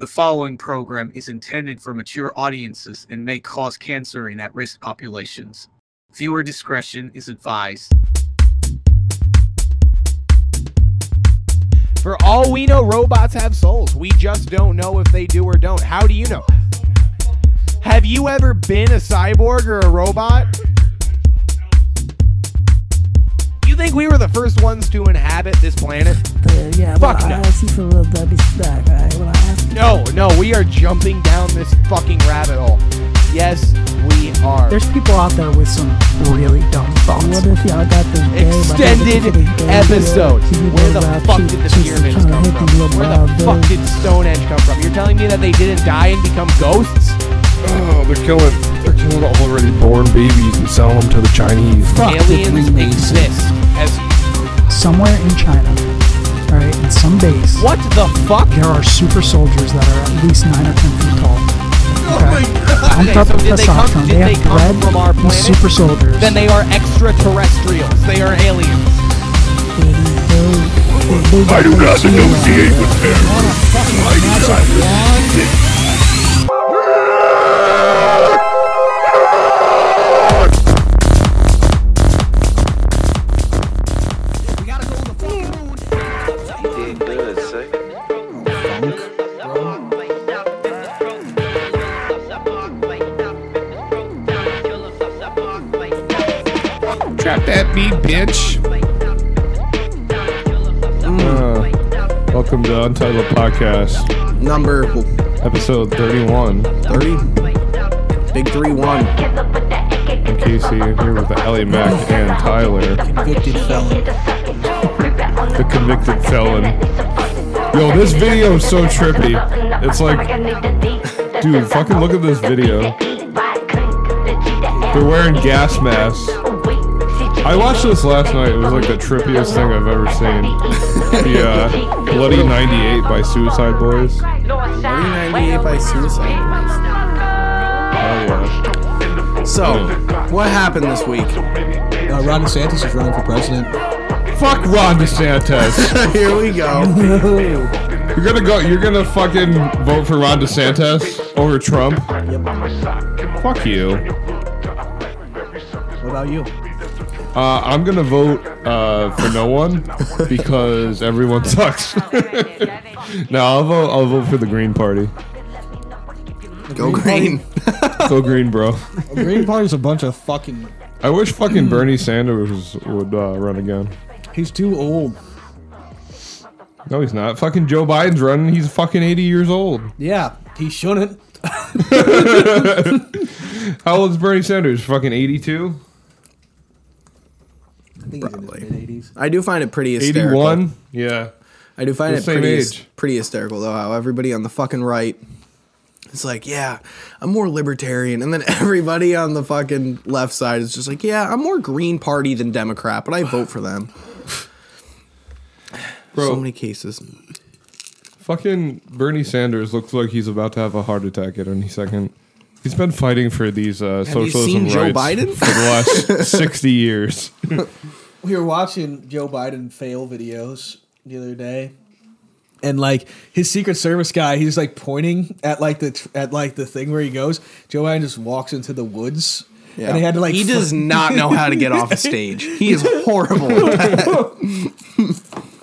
The following program is intended for mature audiences and may cause cancer in at risk populations. Viewer discretion is advised. For all we know, robots have souls. We just don't know if they do or don't. How do you know? Have you ever been a cyborg or a robot? Think we were the first ones to inhabit this planet? Uh, yeah, Fuck well, no. I asked you for a little Debbie snack, alright? Well, I asked. No, no, we are jumping down this fucking rabbit hole. Yes, we are. There's people out there with some really dumb thoughts. What if y'all got this? Extended episode. Where the fuck did the pyramids come from? Where the fuck did Stonehenge come from? You're telling me that they didn't die and become ghosts? Oh, they're killing, they're killing already born babies and selling them to the Chinese. Fuck Aliens Freemasons. exist. Somewhere in China, alright, in some base, what the fuck? there are super soldiers that are at least 9 or 10 feet tall. Okay? Pumped Okay, up so with did they come- testosterone. did They they have come from our planet? super soldiers. Then they are extraterrestrials. They are aliens. I do not negotiate with terrorists. Trap that beat, bitch. Uh, welcome to Untitled Podcast, Number episode 31. 30? Big 3 1. I'm Casey, here with Allymac and Tyler, convicted felon. the convicted felon. Yo, this video is so trippy. It's like, dude, fucking look at this video. They're wearing gas masks. I watched this last night. It was like the trippiest thing I've ever seen. The uh, Bloody 98 by Suicide Boys. 398 by suicide. Boys. Oh yeah. So, what happened this week? Uh, Ron DeSantis is running for president. Fuck Ron DeSantis. Here we go. You're gonna go. You're gonna fucking vote for Ron DeSantis over Trump. Fuck you. What about you? Uh, I'm gonna vote uh, for no one because everyone sucks. no, I'll vote. I'll vote for the Green Party. Go green. Go Green, bro. The Green Party's a bunch of fucking. I wish fucking Bernie Sanders would uh, run again. He's too old. No, he's not. Fucking Joe Biden's running. He's fucking 80 years old. Yeah, he shouldn't. How old is Bernie Sanders? Fucking 82? I think he's in Probably. his mid 80s. I do find it pretty hysterical. 81? Yeah. I do find The it same pretty, age. pretty hysterical, though, how everybody on the fucking right is like, yeah, I'm more libertarian. And then everybody on the fucking left side is just like, yeah, I'm more Green Party than Democrat, but I vote for them. Bro, So many cases. Fucking Bernie Sanders looks like he's about to have a heart attack at any second. He's been fighting for these uh, socialism seen Joe rights Biden? for the last 60 years. We were watching Joe Biden fail videos the other day. And like his Secret Service guy, he's like pointing at like the at like the thing where he goes. Joe Biden just walks into the woods, Yeah. and he had to like he fl- does not know how to get off a stage. He is horrible.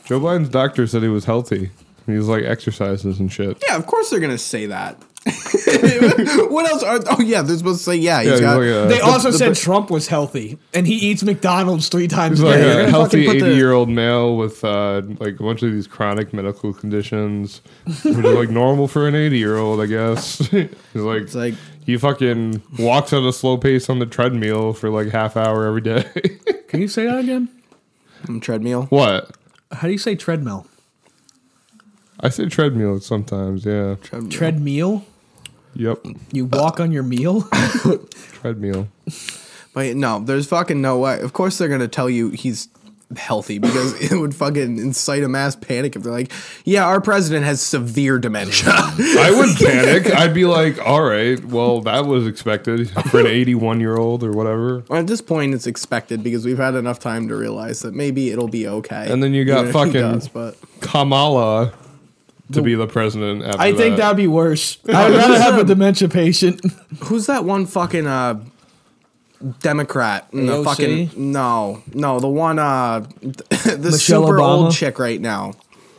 Joe Biden's doctor said he was healthy. He was like exercises and shit. Yeah, of course they're gonna say that. what else are? Oh yeah, they're supposed to say yeah. He's Yeah, got. like a, They also the- said Trump was healthy, and he eats McDonald's three times he's a like day. a gonna healthy fucking put the- 80 year old male with uh, like a bunch of these chronic medical conditions, which is like normal for an 80 year old, I guess. he's like, It's like he fucking walks at a slow pace on the treadmill for like half hour every day. Can you say that again? mm, treadmill. what? How do you say treadmill? I say treadmill sometimes, yeah. Treadmill. Treadmill. Yep. You walk on your meal. Treadmill. But no, there's fucking no way. Of course they're gonna tell you he's healthy because it would fucking incite a mass panic if they're like, yeah, our president has severe dementia. I wouldn't panic. I'd be like, all right, well, that was expected for an 81 year old or whatever. At this point, it's expected because we've had enough time to realize that maybe it'll be okay. And then you got Even if he fucking- does, but Kamala to be the president. After I think that. that'd be worse. I'd rather have a dementia patient. Who's that one fucking uh Democrat? in The AOC? fucking no, no, the one uh the Michelle super Obama? old chick right now.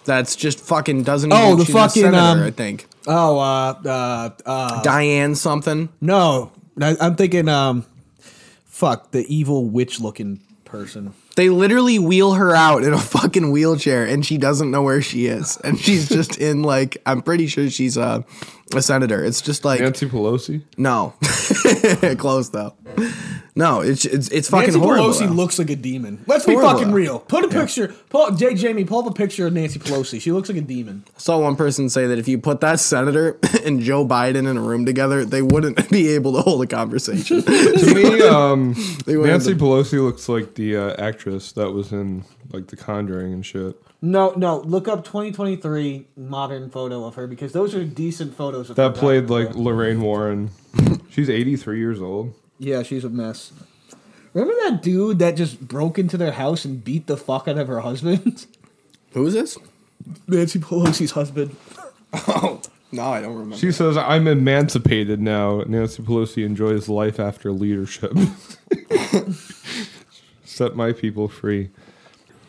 That's just fucking doesn't. Oh, even, the she's a fucking, senator, um, I think Oh, uh, uh, uh, Diane something. no. I, I'm thinking, um, fuck, the evil witch looking person. They literally wheel her out in a fucking wheelchair, and she doesn't know where she is, and she's just in like I'm pretty sure she's a a senator. It's just like Nancy Pelosi. no, close though. No, it's it's it's fucking horrible. Nancy horrible. Pelosi though. looks like a demon. Let's be Horrible. fucking real. Put a picture. Pull, Jay Jamie, pull up a picture of Nancy Pelosi. She looks like a demon. I saw one person say that if you put that senator and Joe Biden in a room together, they wouldn't be able to hold a conversation. To me, um, They went Nancy into- Pelosi looks like the uh, actress that was in like The Conjuring and shit. No, no. Look up 2023 modern photo of her because those are decent photos of That her played like. Lorraine Warren. She's 83 years old. Yeah, she's a mess. Remember that dude that just broke into their house and beat the fuck out of her husband? Who is this? Nancy Pelosi's husband. Oh no, I don't remember. She says, "I'm emancipated now." Nancy Pelosi enjoys life after leadership. Set my people free.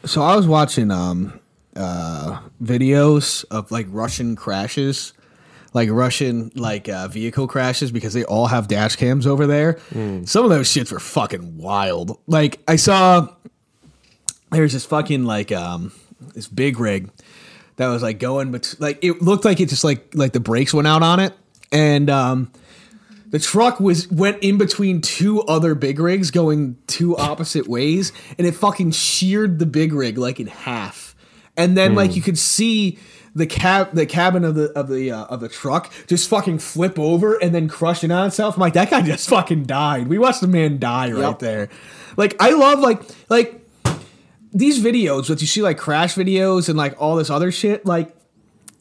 So I was watching um uh videos of like Russian crashes, like Russian like uh, vehicle crashes because they all have dash cams over there. Some of those shits were fucking wild. Like I saw there's this fucking like um this big rig that was like going but like it looked like it just like like the brakes went out on it and um the truck was went in between two other big rigs going two opposite ways and it fucking sheared the big rig like in half and then like you could see the cab the cabin of the of the uh, of the truck just fucking flip over and then crush in on itself. I'm like that guy just fucking died. We watched the man die right Yep. there. Like i love like like these videos that you see like crash videos and like all this other shit like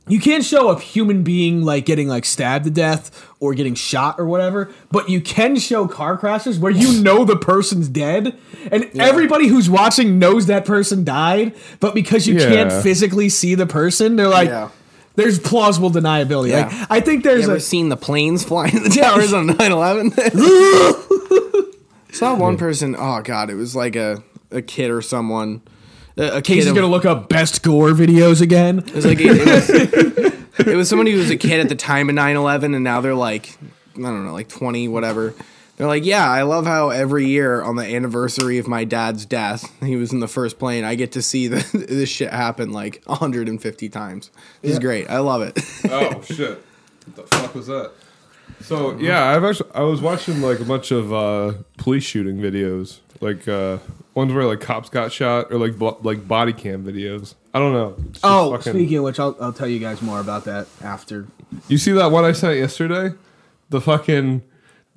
you can't show a human being like getting like stabbed to death or getting shot or whatever, but you can show car crashes where you know the person's dead and everybody who's watching knows that person died, but because you can't physically see the person, they're like Yeah. there's plausible deniability. Yeah. Like I think You there's ever a seen the planes flying in the towers on 9/11? Saw one person. Oh god, it was like a a kid or someone. A, a kid Casey's of- gonna look up best gore videos again. It was like it, was, it was somebody who was a kid at the time of 9/11, and now they're like, I don't know, like 20, whatever. They're like, yeah, I love how every year on the anniversary of my dad's death, he was in the first plane. I get to see the, this shit happen like 150 times. This is great. I love it. Oh shit! What the fuck was that? So yeah, I've actually I was watching like a bunch of uh, police shooting videos, like uh, ones where like cops got shot, or like bo- like body cam videos. I don't know. Oh, fucking- speaking of which, I'll, I'll tell you guys more about that after. You see that one I sent yesterday? The fucking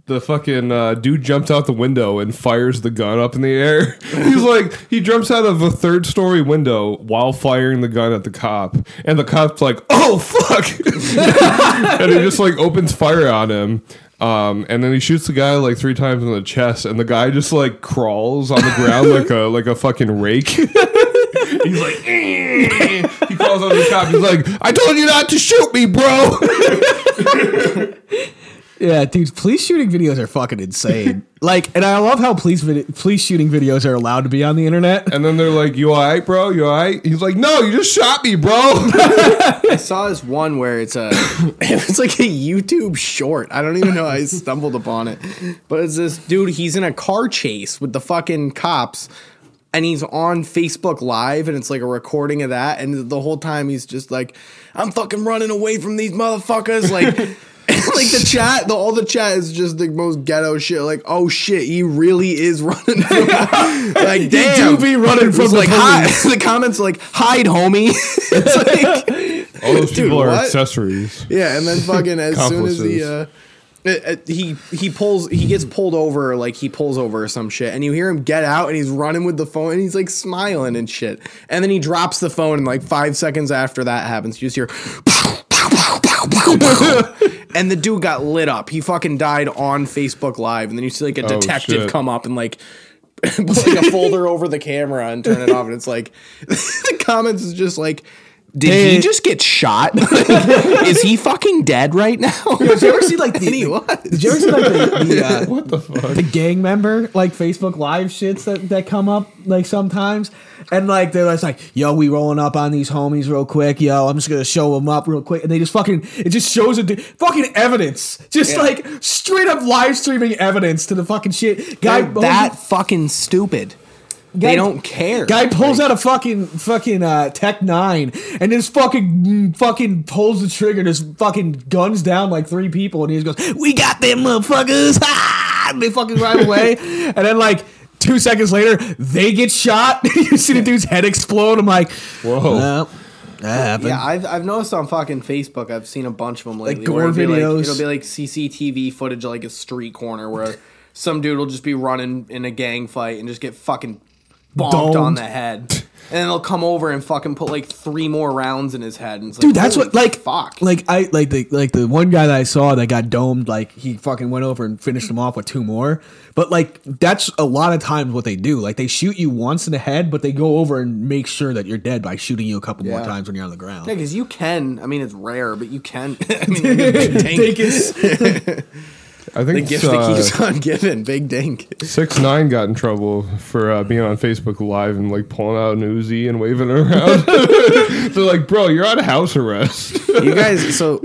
the fucking uh, dude jumps out the window and fires the gun up in the air. He's like he jumps out of a third story window while firing the gun at the cop, and the cop's like, "Oh fuck!" and he just like opens fire on him. Um, and then he shoots the guy like three times in the chest, and the guy just like crawls on the ground like a like a fucking rake. He's like, "Eh." he calls on the cop. He's like, "I told you not to shoot me, bro." Yeah, dude, police shooting videos are fucking insane. like, and I love how police vid- police shooting videos are allowed to be on the internet. And then they're like, "You alright, bro? You alright?" He's like, "No, you just shot me, bro." I saw this one where it's a it was like a YouTube short. I don't even know how I stumbled upon it. But it's this dude, he's in a car chase with the fucking cops and he's on Facebook live and it's like a recording of that and the whole time he's just like I'm fucking running away from these motherfuckers like like the chat, the all the chat is just the most ghetto shit. Like, oh shit, he really is running. From, like, damn, do be running from the like, hide. The comments are like, hide, homie. it's like, All those Dude, people are what? accessories. yeah, and then fucking as soon as he uh, uh, uh, he he pulls he gets pulled over like he pulls over or some shit and you hear him get out and he's running with the phone and he's like smiling and shit and then he drops the phone and like five seconds after that happens you just hear and the dude got lit up he fucking died on Facebook live and then you see like a Oh, detective shit. come up and like put like a folder over the camera and turn it off and it's like the comments is just like Did They- he just get shot? Is he fucking dead right now? Did you ever see like the, And he was. Did you ever see like the, the uh, What the fuck? the gang member like Facebook Live shits that, that come up like sometimes, and like they're just like, "Yo, we rolling up on these homies real quick. Yo, I'm just gonna show them up real quick," and they just fucking it just shows a du- fucking evidence, just like straight up live streaming evidence to the fucking shit. Guy They're that fucking stupid. Guy- they don't care. Guy pulls Like, out a fucking fucking uh, Tech Nine and just fucking mm, fucking pulls the trigger, and just fucking guns down like three people, and he just goes, "We got them motherfuckers!" Ah! And they fucking ride away, and then like two seconds later, they get shot. you see the dude's head explode. I'm like, Whoa. well, that happened. Yeah, I've, I've noticed on fucking Facebook. I've seen a bunch of them lately. gore it'll videos. Like, it'll be like CCTV footage of like a street corner where some dude will just be running in a gang fight and just get fucking bonked on the head, and then they'll come over and fucking put like three more rounds in his head. And like, Dude, that's what like fuck. like I like the like the one guy that I saw that got domed like he fucking went over and finished him off with two more. But like that's a lot of times what they do. Like they shoot you once in the head, but they go over and make sure that you're dead by shooting you a couple more times when you're on the ground. Yeah, because you can. I mean, it's rare, but you can. I mean, like a big dink. Dink is- I the gift uh, that keeps on giving. Big dink. Six Nine got in trouble for uh, being on Facebook Live and like pulling out an Uzi and waving it around. They're like, "Bro, you're on house arrest." You guys, so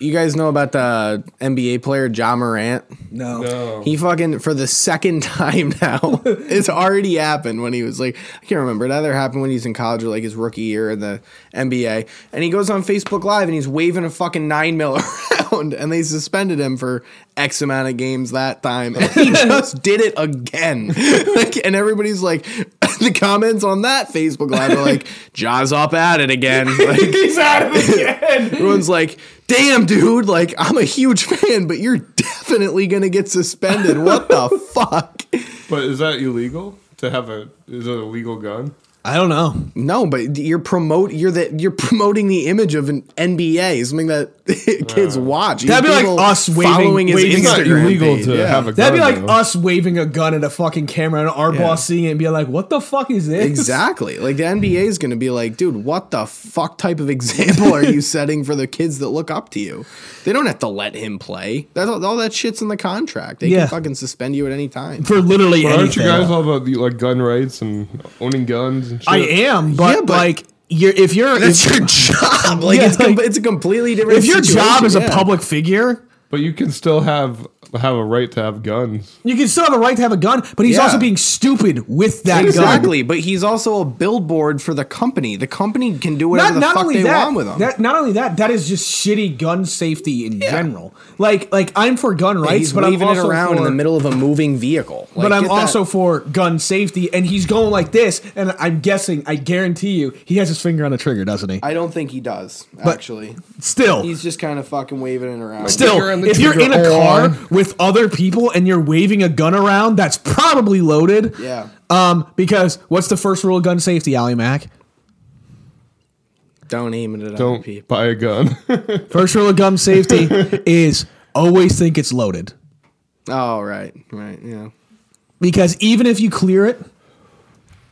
you guys know about the NBA player Ja Morant? no. no. He fucking for the second time now. it's already happened when he was like I can't remember. It either happened when he's in college or like his rookie year in the NBA. And he goes on Facebook Live and he's waving a fucking nine mil around, and they suspended him for X amount of games that time. And he just did it again. like, and everybody's like, the comments on that Facebook Live are like, Ja's up at it again. Like, He's at it again. Everyone's like, damn, dude, like, I'm a huge fan, but you're definitely going to get suspended. What the fuck? But is that illegal to have a? Is it a legal gun? I don't know. No, but you're promote you're the you're promoting the image of an NBA, something that kids watch. That'd be like us waving- following his waving- It's Instagram illegal page, to yeah. have a gun. That'd be like though. us waving a gun at a fucking camera and our Yeah. boss seeing it and being like, "What the fuck is this?" Exactly. Like the NBA is going to be like, dude, what the fuck type of example are you setting for the kids that look up to you? They don't have to let him play. That's all, all that shit's in the contract. They Yeah. can fucking suspend you at any time. For literally But aren't you guys all about the, like gun rights and owning guns and shit? I am, but, Yeah, but- like you're if you're That's if, your job. Like Yeah, it's com- like- it's a completely different. if your job situation, is a public figure, But you can still have have a right to have guns. you can still have a right to have a gun, but he's Yeah. also being stupid with that gun. Exactly, but he's also a billboard for the company. The company can do whatever the fuck they that, want with him. that, not only that, that is just shitty gun safety in general. Like, like I'm for gun rights, he's but I'm waving it also around for, in the middle of a moving vehicle. Like, but I'm get that- also for gun safety, and he's going like this, and I'm guessing, I guarantee you, he has his finger on the trigger, doesn't he? I don't think he does. But- Actually, Still, he's just kind of fucking waving it around. Still, Finger on the if you're in a car with other people and you're waving a gun around, that's probably loaded. Yeah. Um, because what's the first rule of gun safety, Allymac? don't aim it at Don't people. buy a gun. First rule of gun safety is always think it's loaded. Oh right, right, yeah. Because even if you clear it,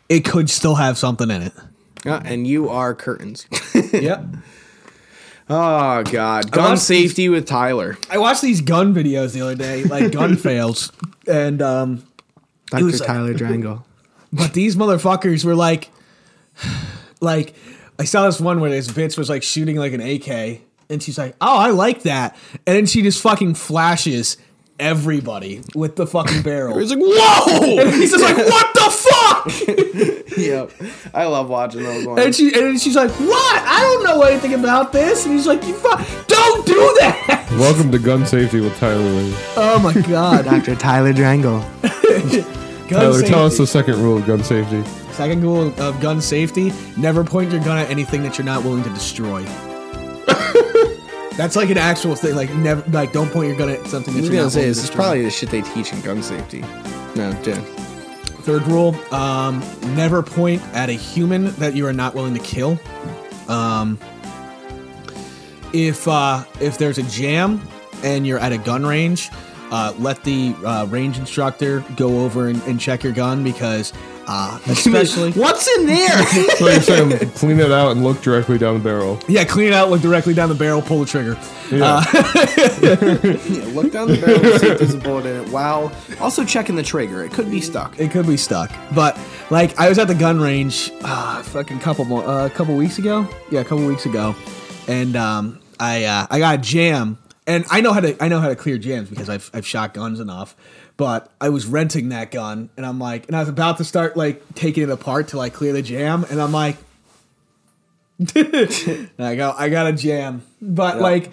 it could still have something in it. Yeah, and you are curtains. Yep. Oh god, gun safety with Tyler, I watched these gun videos the other day, like gun fails, and um, Dr. like- Tyler Drangle. But these motherfuckers were like, like, I saw this one where this bitch was like shooting like an AK, and she's like, "Oh, I like that," and then she just fucking flashes everybody with the fucking barrel. He's like, whoa! and he's just like, "What the fuck?" yep, I love watching those ones. And she and she's like, "What? I don't know anything about this." And he's like, "You fu- don't do that." Welcome to gun safety with Tyler. Lee. Oh my god. Dr. Tyler Drangle. Gun Tyler, tell us the second rule of gun safety. Second rule of gun safety: never point your gun at anything that you're not willing to destroy. That's like an actual thing. Like never, like don't point your gun at something that you're gonna not say this is probably the shit they teach in gun safety. No, yeah. Third rule: um, never point at a human that you are not willing to kill. Um, if uh, if there's a jam and you're at a gun range, uh, let the uh, range instructor go over and, and check your gun because, uh, especially What's in there? So you're saying clean it out and look directly down the barrel. yeah, clean it out, look directly down the barrel, pull the trigger. Yeah. yeah, look down the barrel and see if there's a bullet in it. Wow. Also checking the trigger. It could be stuck. It could be stuck, but like I was at the gun range, uh, fucking couple more, a uh, couple weeks ago. Yeah, a couple weeks ago, and um, I uh, I got a jam, and I know how to I know how to clear jams because I've I've shot guns enough. But I was renting that gun, and I'm like, and I was about to start like taking it apart to like clear the jam, and I'm like, and I go, I got a jam, but like,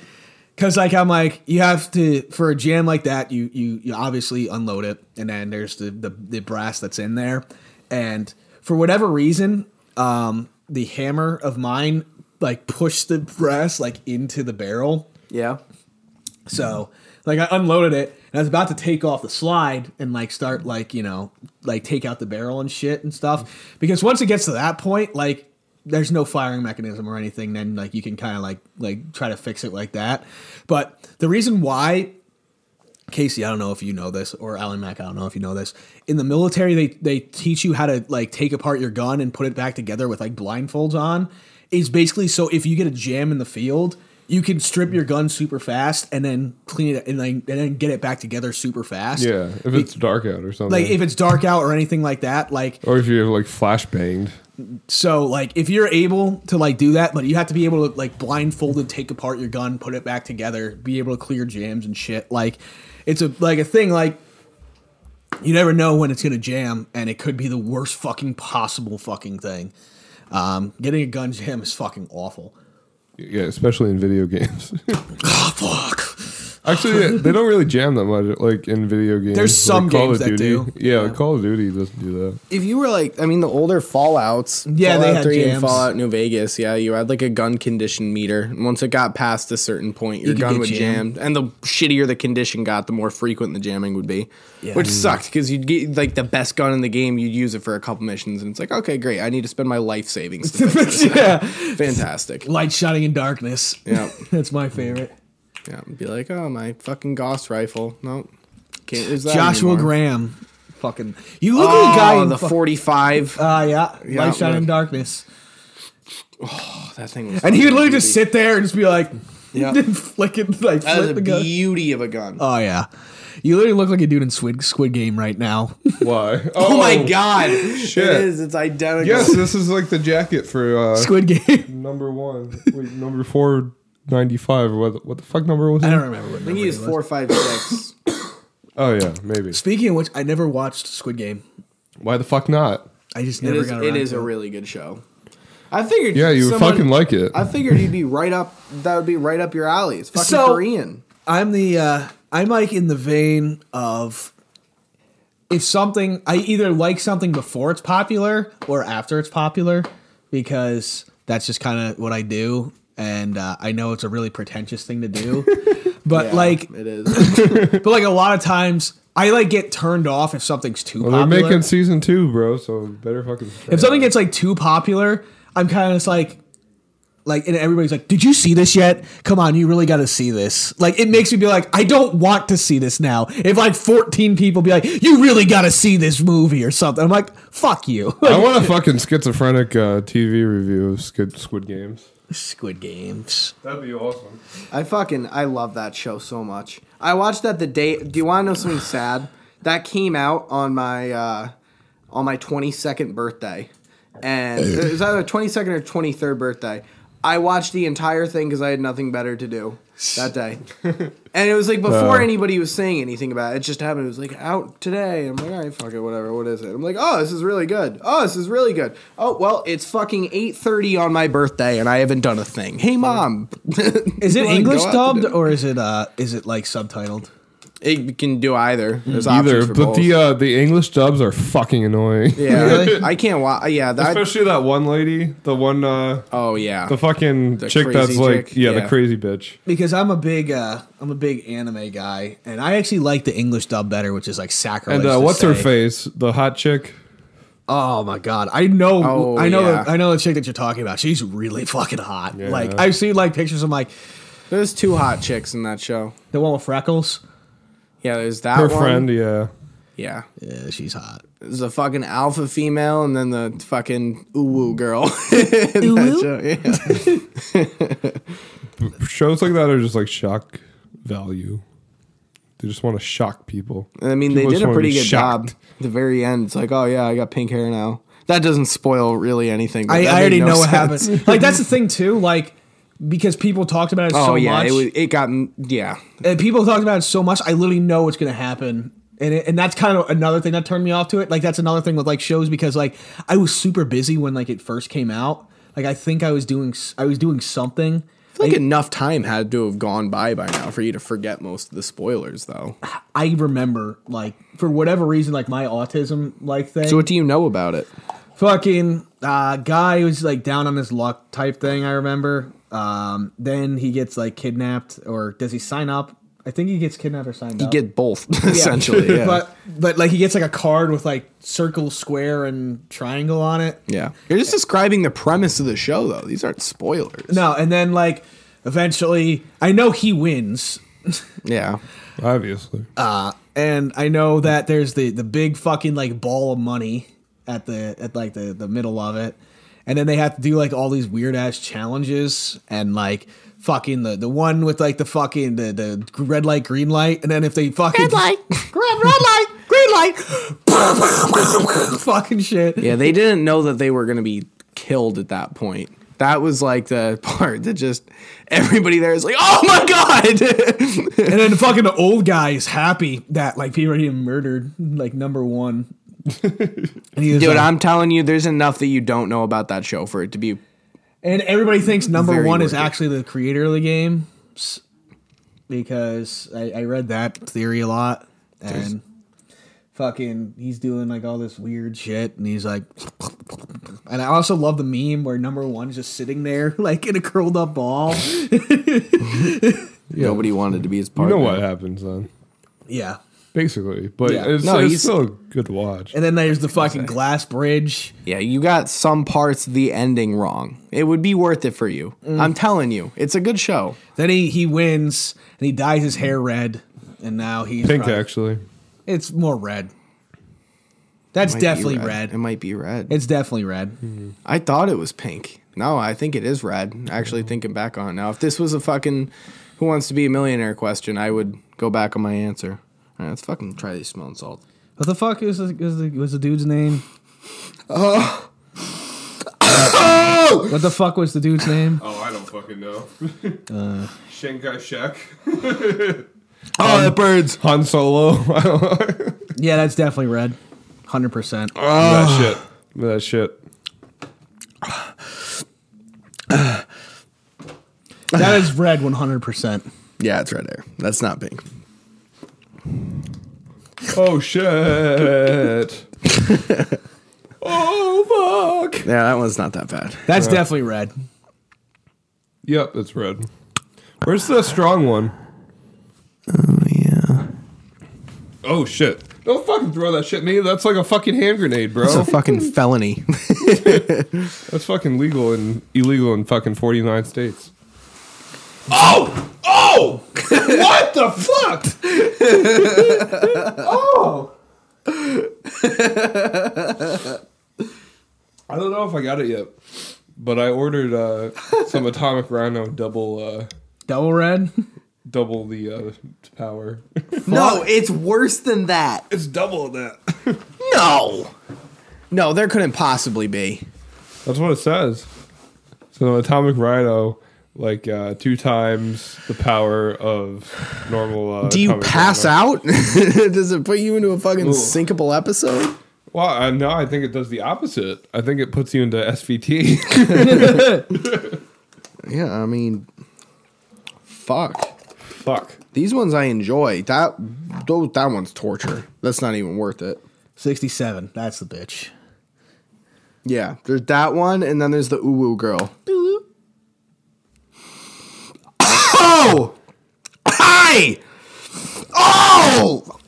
cause like I'm like, you have to for a jam like that, you you you obviously unload it, and then there's the the, the brass that's in there, and for whatever reason, um, the hammer of mine like pushed the brass like into the barrel, Yeah. so like I unloaded it I was about to take off the slide and like start like, you know, like take out the barrel and shit and stuff. Because once it gets to that point, like there's no firing mechanism or anything, then like you can kind of like like try to fix it like that. But the reason why Casey, I don't know if you know this, or Alan Mack, I don't know if you know this. In the military, they they teach you how to like take apart your gun and put it back together with like blindfolds on. Is basically so if you get a jam in the field, you can strip your gun super fast and then clean it and then and then get it back together super fast. Yeah, if it's dark out or something. Like if it's dark out or anything like that, like or if you're like flash banged. so like if you're able to like do that, but you have to be able to like blindfolded take apart your gun, put it back together, be able to clear jams and shit. Like it's a like a thing like you never know when it's gonna jam, and it could be the worst fucking possible fucking thing. Um, getting a gun jam is fucking awful. Yeah, especially in video games. Oh fuck. Actually, they don't really jam that much, like in video games. There's some like Call games of that Duty. do. Yeah, like Call of Duty doesn't do that. If you were like, I mean, the older Fallout's, Yeah, they Fallout had 3 and jams. Fallout New Vegas, yeah, you had like a gun condition meter. And once it got past a certain point, your You gun would jam. And the shittier the condition got, the more frequent the jamming would be. Yeah. Which sucked because you'd get like the best gun in the game, you'd use it for a couple missions, and it's like, okay, great, I need to spend my life savings. To yeah. Fantastic. Light shining in darkness. Yeah. That's my favorite. Yeah. Be like, oh, my fucking Gauss rifle. No. Can't use that. Joshua anymore. Graham. Fucking You look like a guy Oh, in the fuck- 45. Uh, yeah, Yeah, light shining in look. darkness. that thing was And he would fucking literally just sit there and just be like, Yeah. flick it, like That is flip a the gun. beauty of a gun. Oh yeah, you literally look like a dude in Squid Squid Game right now. Why? Oh, my god. shit. It is. It's identical. Yes, this is like the jacket for uh, Squid Game. number one. Wait, number four ninety five or what? What the fuck number was it? I don't remember what I think number he is it was. four, five, six. Oh yeah, maybe. Speaking of which, I never watched Squid Game. Why the fuck not? I just it never is. got It around is to a really good show. I figured. Yeah, you would someone- fucking like it. I figured you'd be right up. That would be right up your alley. It's fucking So- Korean. I'm the uh I'm like in the vein of if something I either like something before it's popular or after it's popular because that's just kind of what I do and uh, I know it's a really pretentious thing to do but Yeah, like it is. but like a lot of times I like get turned off if something's too Well, they're popular. making season two, bro. So better fucking. if something gets like too popular, I'm kind of just like, like, and everybody's like, "Did you see this yet? Come on, you really got to see this." Like, it makes me be like, I don't want to see this now. If like 14 people be like, "You really got to see this movie" or something, I'm like, "Fuck you." I want a fucking schizophrenic uh, TV review of Squid, Squid Games. Squid Games. That'd be awesome. I fucking I love that show so much. I watched that the day. Do you want to know something sad? That came out on my uh, on my twenty second birthday, and it was either twenty second or twenty third birthday. I watched the entire thing because I had nothing better to do that day, and it was like before Uh. anybody was saying anything about it. It just happened. It was like out today. I'm like, all right, fuck it, whatever. What is it? I'm like, oh, this is really good. Oh, this is really good. Oh, well, it's fucking eight thirty on my birthday, and I haven't done a thing. Hey, mom, Is it English go out to dubbed or is it uh is it like subtitled? It can do either. There's Either, options for but both. the uh, the English dubs are fucking annoying. yeah, Really? I can't watch. Yeah, that. Especially that one lady, the one, uh, oh yeah, the fucking The chick that's crazy like, yeah, Yeah. the crazy bitch. Because I'm a big uh I'm a big anime guy, and I actually like the English dub better, which is like sacrilege. And uh, to what's her face? The hot chick. Oh my god, I know, Oh, I know, yeah. the, I know the chick that you're talking about. She's really fucking hot. Yeah. Like I've seen like pictures. I'm like there's two hot chicks in that show. the one with freckles. Yeah, there's that Her one. friend, yeah. Yeah. Yeah, she's hot. There's a fucking alpha female and then the fucking uwu girl. In that show, yeah. Shows like that are just like shock value. They just want to shock people. I mean, People they did a pretty be good job. At the very end, it's like, oh yeah, I got pink hair now. That doesn't spoil really anything. I, I already no know what happens. Like that's the thing too. Like because people talked about it Oh so yeah, much. it, was, it got yeah. and people talked about it so much. I literally know what's going to happen. And, it, and that's kind of another thing that turned me off to it. Like that's another thing with like shows because like I was super busy when like it first came out. Like I think I was doing I was doing something. I feel like enough time had to have gone by by now for you to forget most of the spoilers, though. I remember like for whatever reason like my autism like thing. So what do you know about it? fucking uh, guy was like down on his luck type thing. I remember. Um, then he gets like kidnapped, or does he sign up? I think he gets kidnapped or signed You up. get both essentially. Yeah. but but like he gets like a card with like circle, square, and triangle on it. yeah. You're just describing the premise of the show, though. These aren't spoilers. No, and then like eventually, I know he wins, Yeah. Obviously. Uh and I know that there's the the big fucking like ball of money at the at like the the middle of it, and then they have to do like all these weird ass challenges and like fucking the the one with like the fucking the the red light green light, and then if they fucking red light red red light green light, fucking shit. Yeah, they didn't know that they were going to be killed at that point. That was like the part that just everybody there is like, oh my god. And then the fucking the old guy is happy that like he already murdered like number one. And he was Dude, like- I'm telling you, there's enough that you don't know about that show for it to be. And everybody thinks number Very one is it. actually the creator of the game because I, I read that theory a lot. And fucking, he's doing like all this weird shit. And he's like, and I also love the meme where number one is just sitting there like in a curled up ball. Nobody wanted to be his partner. You know what happens then, yeah. Basically. But Yeah. it's, No, it's he's- still good to watch. And then there's the fucking glass bridge. Yeah, you got some parts of the ending wrong. It would be worth it for you. Mm. I'm telling you, it's a good show. Then he, he wins and he dyes his hair red. And now he's Pink, probably- actually. It's more red. That's definitely red. It might be red. It's definitely red. I thought it was pink. No, I think it is red. Actually, thinking back on it now, if this was a fucking "Who Wants to Be a Millionaire" question, I would go back on my answer. All right, let's fucking try these smelling salt. What the fuck is the, is the was the dude's name? Oh! What the fuck was the dude's name? Oh, I don't fucking know. Uh. Shanghai Shek. Oh, the birds. Han Solo. I don't know. Yeah, that's definitely red. Hundred percent. that shit. That shit. That is red one hundred percent. Yeah, it's red hair. That's not pink. Oh shit. oh fuck. Yeah, that one's not that bad. That's uh, definitely red. Yep, it's red. Where's the strong one? Oh yeah, Oh shit. Don't fucking throw that shit at me. That's like a fucking hand grenade, bro. it's a fucking felony. That's fucking legal and illegal in fucking 49 states. Oh! Oh! what the fuck? oh! I don't know if I got it yet, but I ordered uh, some Atomic Rhino double, uh, Double red. double the uh, power. no, it's worse than that. it's double that. No, no, there couldn't possibly be. That's what it says. So Atomic Rhino, like uh, two times the power of normal. Uh, Do you pass Rhino. out? Does it put you into a fucking syncopal episode? Well, I, no, I think it does the opposite. I think it puts you into SVT. Yeah, I mean, fuck. Fuck. These ones I enjoy. That those, that one's torture. That's not even worth it. Sixty-seven. That's the bitch. Yeah, there's that one, and then there's the uwu girl. Oh! Hi! Oh!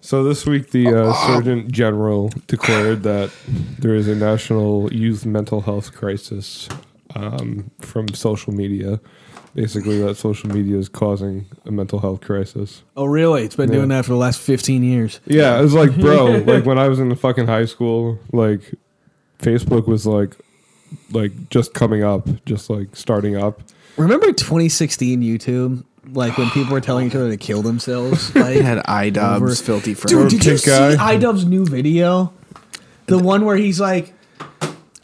So this week, the uh, Surgeon General declared that there is a national youth mental health crisis um, from social media. basically that social media is causing a mental health crisis. Oh, really? It's been Yeah. doing that for the last 15 years. Yeah, it was like, bro, like when I was in the fucking high school, like Facebook was like, like just coming up, just like starting up. Remember 2016 YouTube? Like when people were telling each other to kill themselves? Like, had iDubbbz, Over- filthy Dude, did you Pink see guy. iDubbbz's new video? The one where he's like,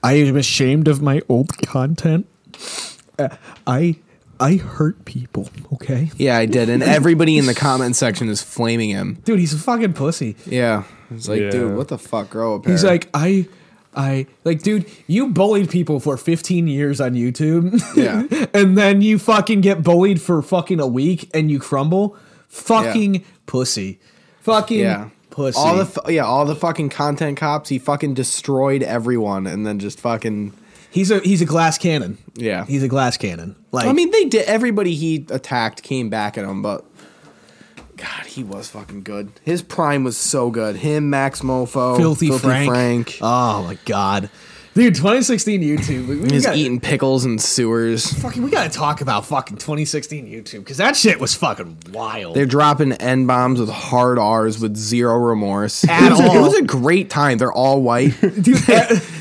I am ashamed of my old content. Uh, I I hurt people, okay? Yeah, I did, and everybody in the comment section is flaming him. Dude, he's a fucking pussy. Yeah, it's like, Yeah. dude, what the fuck, grow up. He's like, I I like, dude, you bullied people for 15 years on YouTube. Yeah. and then you fucking get bullied for fucking a week and you crumble. Fucking pussy. Fucking yeah, pussy. All the yeah, all the fucking content cops. He fucking destroyed everyone, and then just fucking he's a he's a glass cannon. yeah. He's a glass cannon. Like I mean, they did. Everybody he attacked came back at him, but God, he was fucking good. His prime was so good. Him, Maxmoefoe, filthy, Frank. Frank. Oh my god. Dude, 2016 YouTube. We, we He's gotta, eating pickles and sewers. fucking we gotta talk about fucking 2016 YouTube because that shit was fucking wild. They're dropping N bombs with hard R's with zero remorse. At it, was a, it was a great time. They're all white, Dude,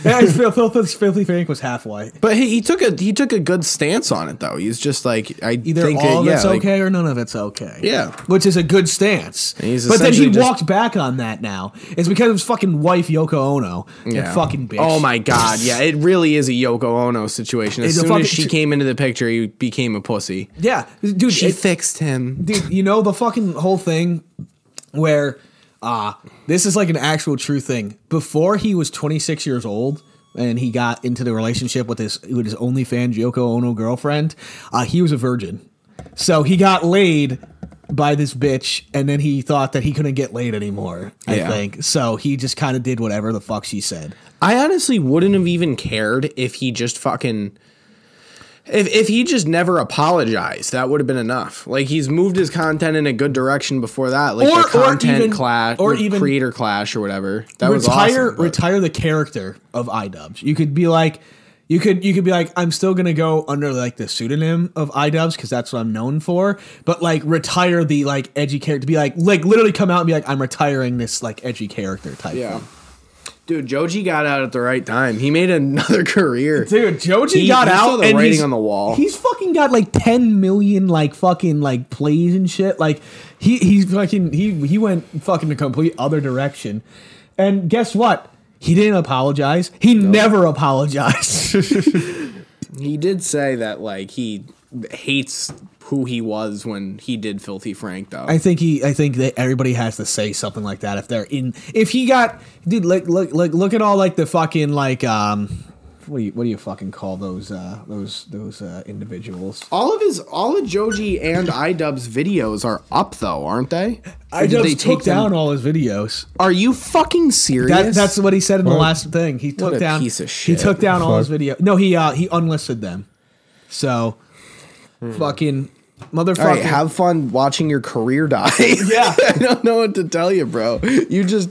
is, Phil, Phil, Phil, Filthy Frank was half white. but he, he took a he took a good stance on it though. He's just like I Either think all it, of yeah, it's like- okay or none of it's okay. Yeah. Which is a good stance. but then he just- walked back on that now. It's because of his fucking wife, Yoko Ono. Yeah. Fucking bitch. Oh my god, yeah, it really is a Yoko Ono situation. As It's soon as she came into the picture, he became a pussy. Yeah. Dude, She it- fixed him. dude, you know the fucking whole thing where uh this is like an actual true thing. Before he was 26 years old and he got into the relationship with his with his OnlyFans Yoko Ono girlfriend, uh, he was a virgin. So he got laid by this bitch and then he thought that he couldn't get laid anymore, I Yeah. think. So he just kind of did whatever the fuck she said. I honestly wouldn't have even cared if he just fucking if if he just never apologized, that would have been enough. Like he's moved his content in a good direction before that, like Or- the or content even- clash or or even- creator clash or whatever. That was retire awesome. but- retire the character of iDubbbz. You could be like you could you could be like I'm still gonna go under like the pseudonym of iDubbbz because that's what I'm known for. But like retire the like edgy character. To be like like literally come out and be like I'm retiring this like edgy character type. yeah. thing. Dude, Joji got out at the right time. He made another career. Dude, Joji He- got he out saw the and writing on the wall. He's fucking got like 10 million like fucking like plays and shit. Like he he's fucking he he went fucking a complete other direction. And guess what? He didn't apologize. He never apologized. He did say that like he hates who he was when he did Filthy Frank though. I think he. I think that everybody has to say something like that if they're in. If he got, dude, look, look, look, look at all like the fucking like um, what do you what do you fucking call those uh those those uh individuals? all of his all of Joji and iDubbbz videos are up though, aren't they? I Or did just took them- down all his videos. Are you fucking serious? That, that's what he said in the last thing. He took a down. piece of shit. He took down all his videos. No, he uh he unlisted them. So, fucking motherfucker. All right, have fun watching your career die. Yeah. I don't know what to tell you, bro. You just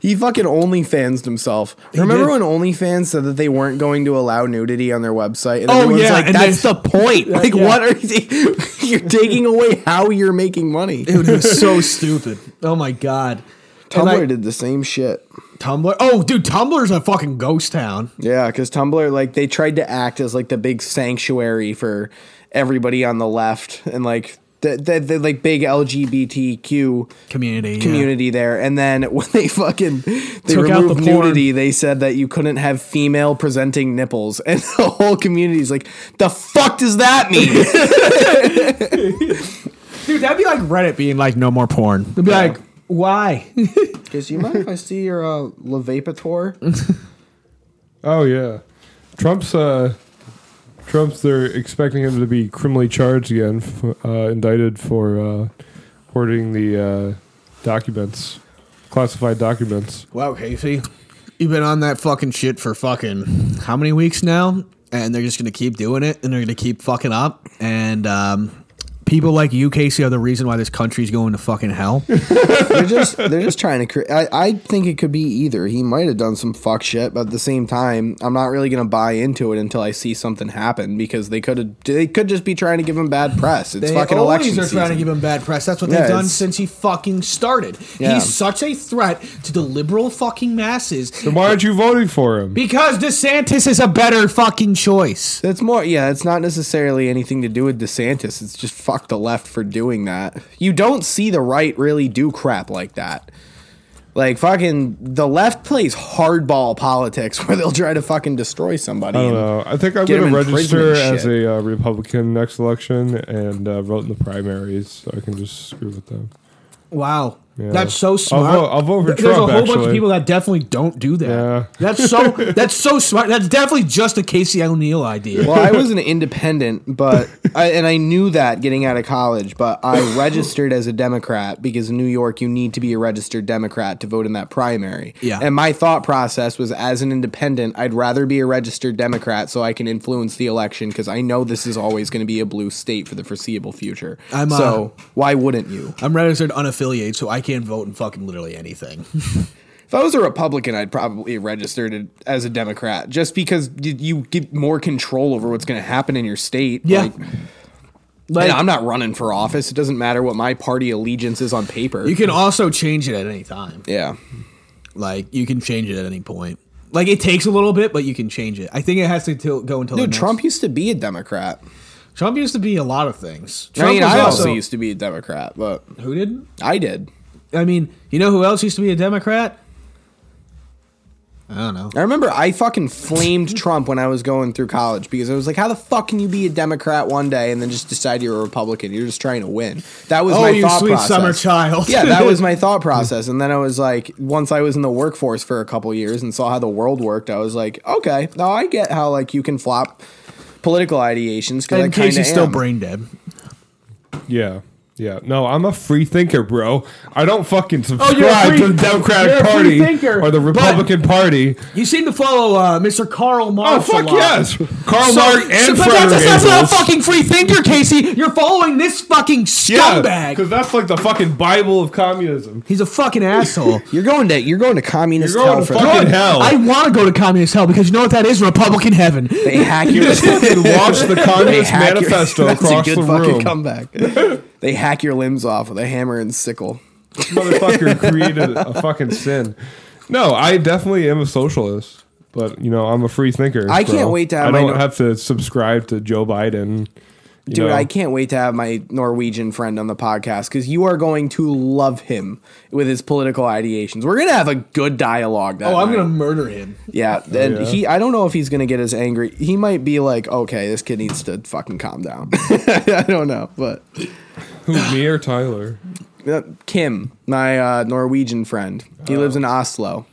he fucking OnlyFans himself. Remember did. when OnlyFans said that they weren't going to allow nudity on their website? And Oh, everyone's yeah, like, that's they- the point. Like, yeah. what are you? You're taking away how you're making money. Dude, it was so stupid. Oh my god. Tumblr I- did the same shit. Tumblr. Oh, dude, Tumblr's a fucking ghost town. Yeah, because Tumblr, like, they tried to act as like the big sanctuary for everybody on the left and like the, the, the like big LGBTQ Community. yeah. community there. And then when they fucking they Took out removed the porn. nudity, they said that you couldn't have female presenting nipples, and the whole community's like, "The fuck does that mean?" Dude, that'd be like Reddit being like, no more porn. They'd be like, why? Because you mind if I see your uh, Levapator? Oh yeah, Trump's uh, Trump's they're expecting him to be criminally charged again, uh, indicted for uh, hoarding the uh, documents, classified documents. wow, Casey. You've been on that fucking shit for fucking how many weeks now? And they're just gonna keep doing it and they're gonna keep fucking up. And um people like you, Casey, are the reason why this country's going to fucking hell. they're just they're just trying to create. I, I think it could be either. He might have done some fuck shit, but at the same time, I'm not really gonna buy into it until I see something happen because they could have they could just be trying to give him bad press. It's They fucking always election are season. trying to give him bad press. That's what Yeah, they've done since he fucking started. Yeah. He's such a threat to the liberal fucking masses Then why aren't you voting for him? because DeSantis is a better fucking choice. That's more, yeah. It's not necessarily anything to do with DeSantis. It's just fuck the left for doing that. You don't see the right really do crap like that. Like fucking, the left plays hardball politics where they'll try to fucking destroy somebody. I don't know. I think I'm gonna register as shit. a uh, Republican next election and uh, vote in the primaries so I can just screw with them. Wow. Yeah. That's so I'll smart. vote- I'll vote for There's Trump, a whole bunch of people that definitely don't do that. Yeah. That's so that's so smart. That's definitely just a Casey O'Neill idea. well, I was an independent, but I, and I knew that getting out of college, but I registered as a Democrat because in New York you need to be a registered Democrat to vote in that primary. Yeah. And my thought process was as an independent, I'd rather be a registered Democrat so I can influence the election because I know this is always going to be a blue state for the foreseeable future. I'm, uh, so why wouldn't you? I'm registered unaffiliated, so I can't vote in fucking literally anything. If I was a Republican, I'd probably registered it as a Democrat just because you get more control over what's going to happen in your state. Yeah. Like, Like I'm not running for office. It doesn't matter what my party allegiance is on paper. you can also change it at any time. yeah. Like you can change it at any point. Like it takes a little bit, but you can change it. I think it has to till, go until the Dude, next- Trump used to be a Democrat. Trump used to be a lot of things. Trump I mean, I also used to be a Democrat, but who did? I did. I mean, you know who else used to be a Democrat? I don't know. I remember I fucking flamed Trump when I was going through college because I was like, how the fuck can you be a Democrat one day and then just decide you're a Republican? You're just trying to win. That was Oh, my you thought sweet process. summer child. yeah, that was my thought process. And then I was like, once I was in the workforce for a couple years and saw how the world worked, I was like, okay, now I get how like you can flop political ideations because I And kind of still am. brain dead. Yeah. Yeah. No, I'm a free thinker, bro. I don't fucking you're subscribe free- to the Democratic you're a free Party thinker, or the Republican Party. You seem to follow uh, Mr. Karl Oh, Marx. a fuck lot. yes. Karl So- Marx and so- but Frederick that's, that's not a Engels. fucking free thinker, Casey. You're following this fucking Yeah, scumbag. because that's like the fucking Bible of communism. He's a fucking asshole. You're going to you're going to communist You're going hell to for fucking hell. I want to go to communist hell because you know what that is? Republican heaven. They hack your fucking watch the they Communist hack your- Manifesto That's across a good the fucking room. comeback. they hack your limbs off with a hammer and sickle. Motherfucker created a fucking sin. No, I definitely am a socialist, but you know I'm a free thinker. I can't wait to have I my don't no- have to subscribe to Joe Biden. Dude, know. I can't wait to have my Norwegian friend on the podcast because you are going to love him with his political ideations. We're gonna have a good dialogue. That Oh, I'm night. gonna murder him. Yeah, oh, and yeah. he. I don't know if he's gonna get as angry. He might be like, okay, this kid needs to fucking calm down. I don't know, but Who, me or Tyler? uh, Kim, my uh, Norwegian friend, he lives in Oslo.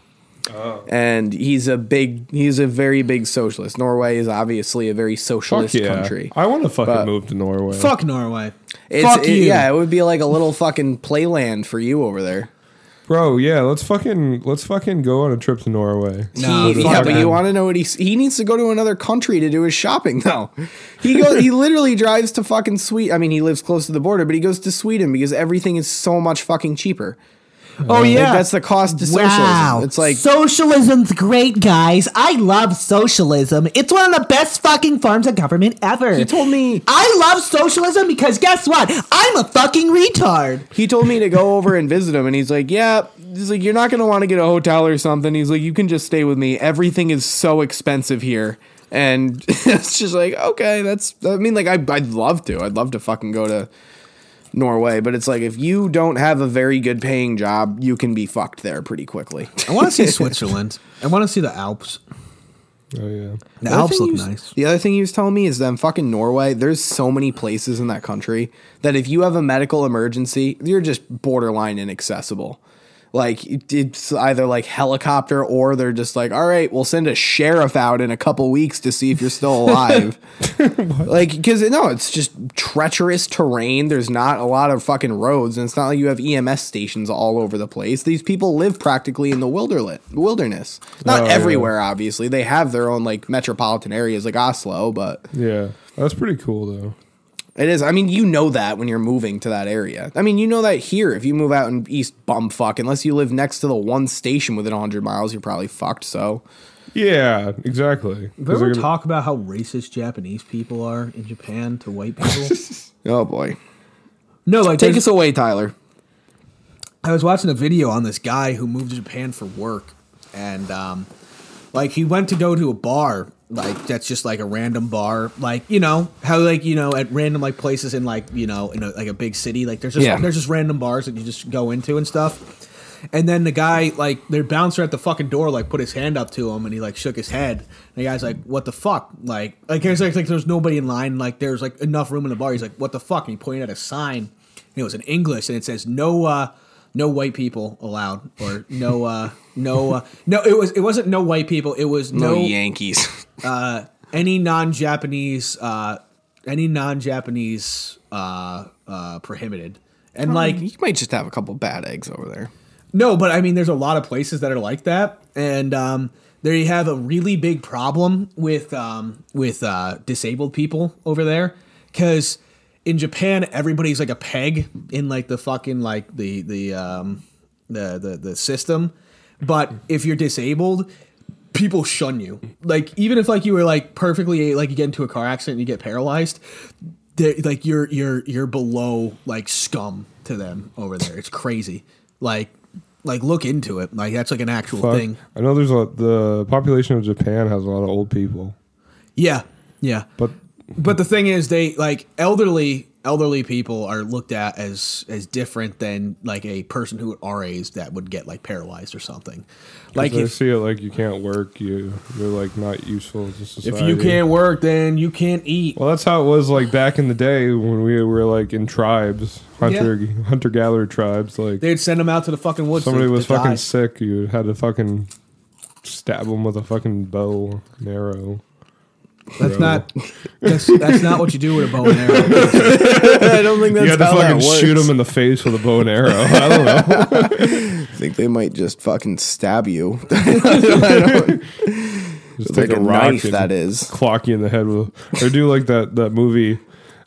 And he's a big, he's a very big socialist. Norway is obviously a very Fuck socialist yeah! country. I want to fucking But- move to Norway. Fuck Norway. It's, Fuck it- you. Yeah, it would be like a little fucking playland for you over there. Bro. Yeah, let's fucking let's fucking go on a trip to Norway. No, He- yeah, but you want to know what he he needs to go to another country to do his shopping though. He goes he literally drives to fucking Sweden. I mean, he lives close to the border, but he goes to Sweden because everything is so much fucking cheaper. Oh Like, yeah, that's the cost to socialism. It's like socialism's great, guys. I love socialism. It's one of the best fucking forms of government ever. he told me I love socialism because guess what? I'm a fucking retard. he told me to go over and visit him, and he's like, yeah. He's like, you're not gonna want to get a hotel or something. He's like, you can just stay with me. Everything is so expensive here. And it's just like, okay, that's. I mean, like, I, I'd love to. I'd love to fucking go to Norway, but it's like if you don't have a very good paying job, you can be fucked there pretty quickly. I want to see Switzerland. I want to see the Alps. Oh yeah. The other Alps look was- nice. The other thing he was telling me is that in fucking Norway, there's so many places in that country that if you have a medical emergency, you're just borderline inaccessible. Like it's either like helicopter or they're just like, all right, we'll send a sheriff out in a couple weeks to see if you're still alive. like because no, it's just treacherous terrain. There's not a lot of fucking roads, and it's not like you have EMS stations all over the place. These people live practically in the wilderlit wilderness. Not Oh, yeah. everywhere, obviously. They have their own like metropolitan areas like Oslo, but Yeah, that's pretty cool though. It is. I mean, you know that when you're moving to that area. I mean, you know that here. If you move out in East Bumfuck, unless you live next to the one station within 100 miles, you're probably fucked. So, Yeah, exactly. 'Cause Did we they're ever gonna- talk about how racist Japanese people are in Japan to white people? oh boy. no, like Take there's- us away, Tyler. I was watching a video on this guy who moved to Japan for work, and um, like he went to go to a bar, like that's just like a random bar, like you know how like you know at random like places in like you know in a, like a big city, like there's just Yeah. there's just random bars that you just go into and stuff. And then the guy, like, their bouncer at the fucking door, like, put his hand up to him, and he like shook his head. And the guy's like, "What the fuck?" Like, like there's like, like there's nobody in line. Like, there's like enough room in the bar. He's like, "What the fuck?" And he pointed at a sign. And it was in English, and it says, "No, uh, no white people allowed," or "No, uh, no, uh, no." It was it wasn't no white people. It was No, no, Yankees. uh, any non-Japanese, uh, any non-Japanese uh, uh, prohibited. And like you might just have a couple bad eggs over there. no, but I mean, there's a lot of places that are like that, and um, there you have a really big problem with um, with uh, disabled people over there, because in Japan everybody's like a peg in like the fucking like the the um, the the the system, but if you're disabled. People shun you. Like even if like you were like perfectly like you get into a car accident and you get paralyzed, like you're you're you're below like scum to them over there. It's crazy. Like like look into it. Like that's like an actual Fuck. thing. I know there's a the population of Japan has a lot of old people, Yeah. Yeah. but But the thing is they like elderly elderly people are looked at as as different than like a person who our age that would get like paralyzed or something. Like if see it like you can't work, you you're like not useful to if you can't work then you can't eat. Well, that's how it was like back in the day when we were like in tribes, hunter hunter gatherer tribes. Like They'd send them out to the fucking woods. somebody to, was to fucking die. sick, you had to fucking stab them with a fucking bow and arrow. That's Bro. not that's that's not what you do with a bow and arrow. I don't think You that's had to how that fucking works. shoot them in the face with a bow and arrow. I don't know. I think they might just fucking stab you. I don't- Just like take a a, rock knife that is. clock you in the head with, or do like that that movie.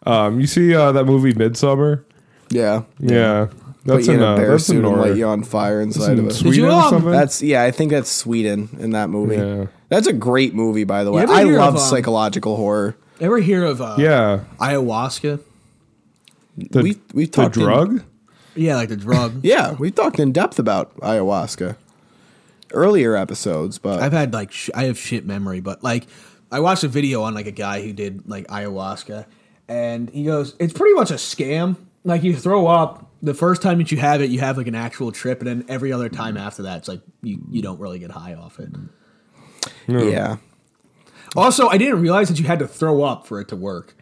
Um, you see uh, that movie Midsommar? Yeah. Yeah, Put that's you in in, a uh, bear that's in suit and Nor- light you on fire inside of it. Sweden or um, something. That's yeah, I think that's Sweden in that movie. Yeah. That's a great movie, by the way. I love of, um, psychological horror. Ever hear of uh, yeah, ayahuasca? the, we we the talked in- drug. Yeah, like the drug. yeah, we talked in depth about ayahuasca earlier episodes, but I've had like sh- I have shit memory, but like I watched a video on like a guy who did like ayahuasca, and he goes, "It's pretty much a scam. Like you throw up the first time that you have it, you have like an actual trip, and then every other time after that, it's like you you don't really get high off it." yeah. Also, I didn't realize that you had to throw up for it to work.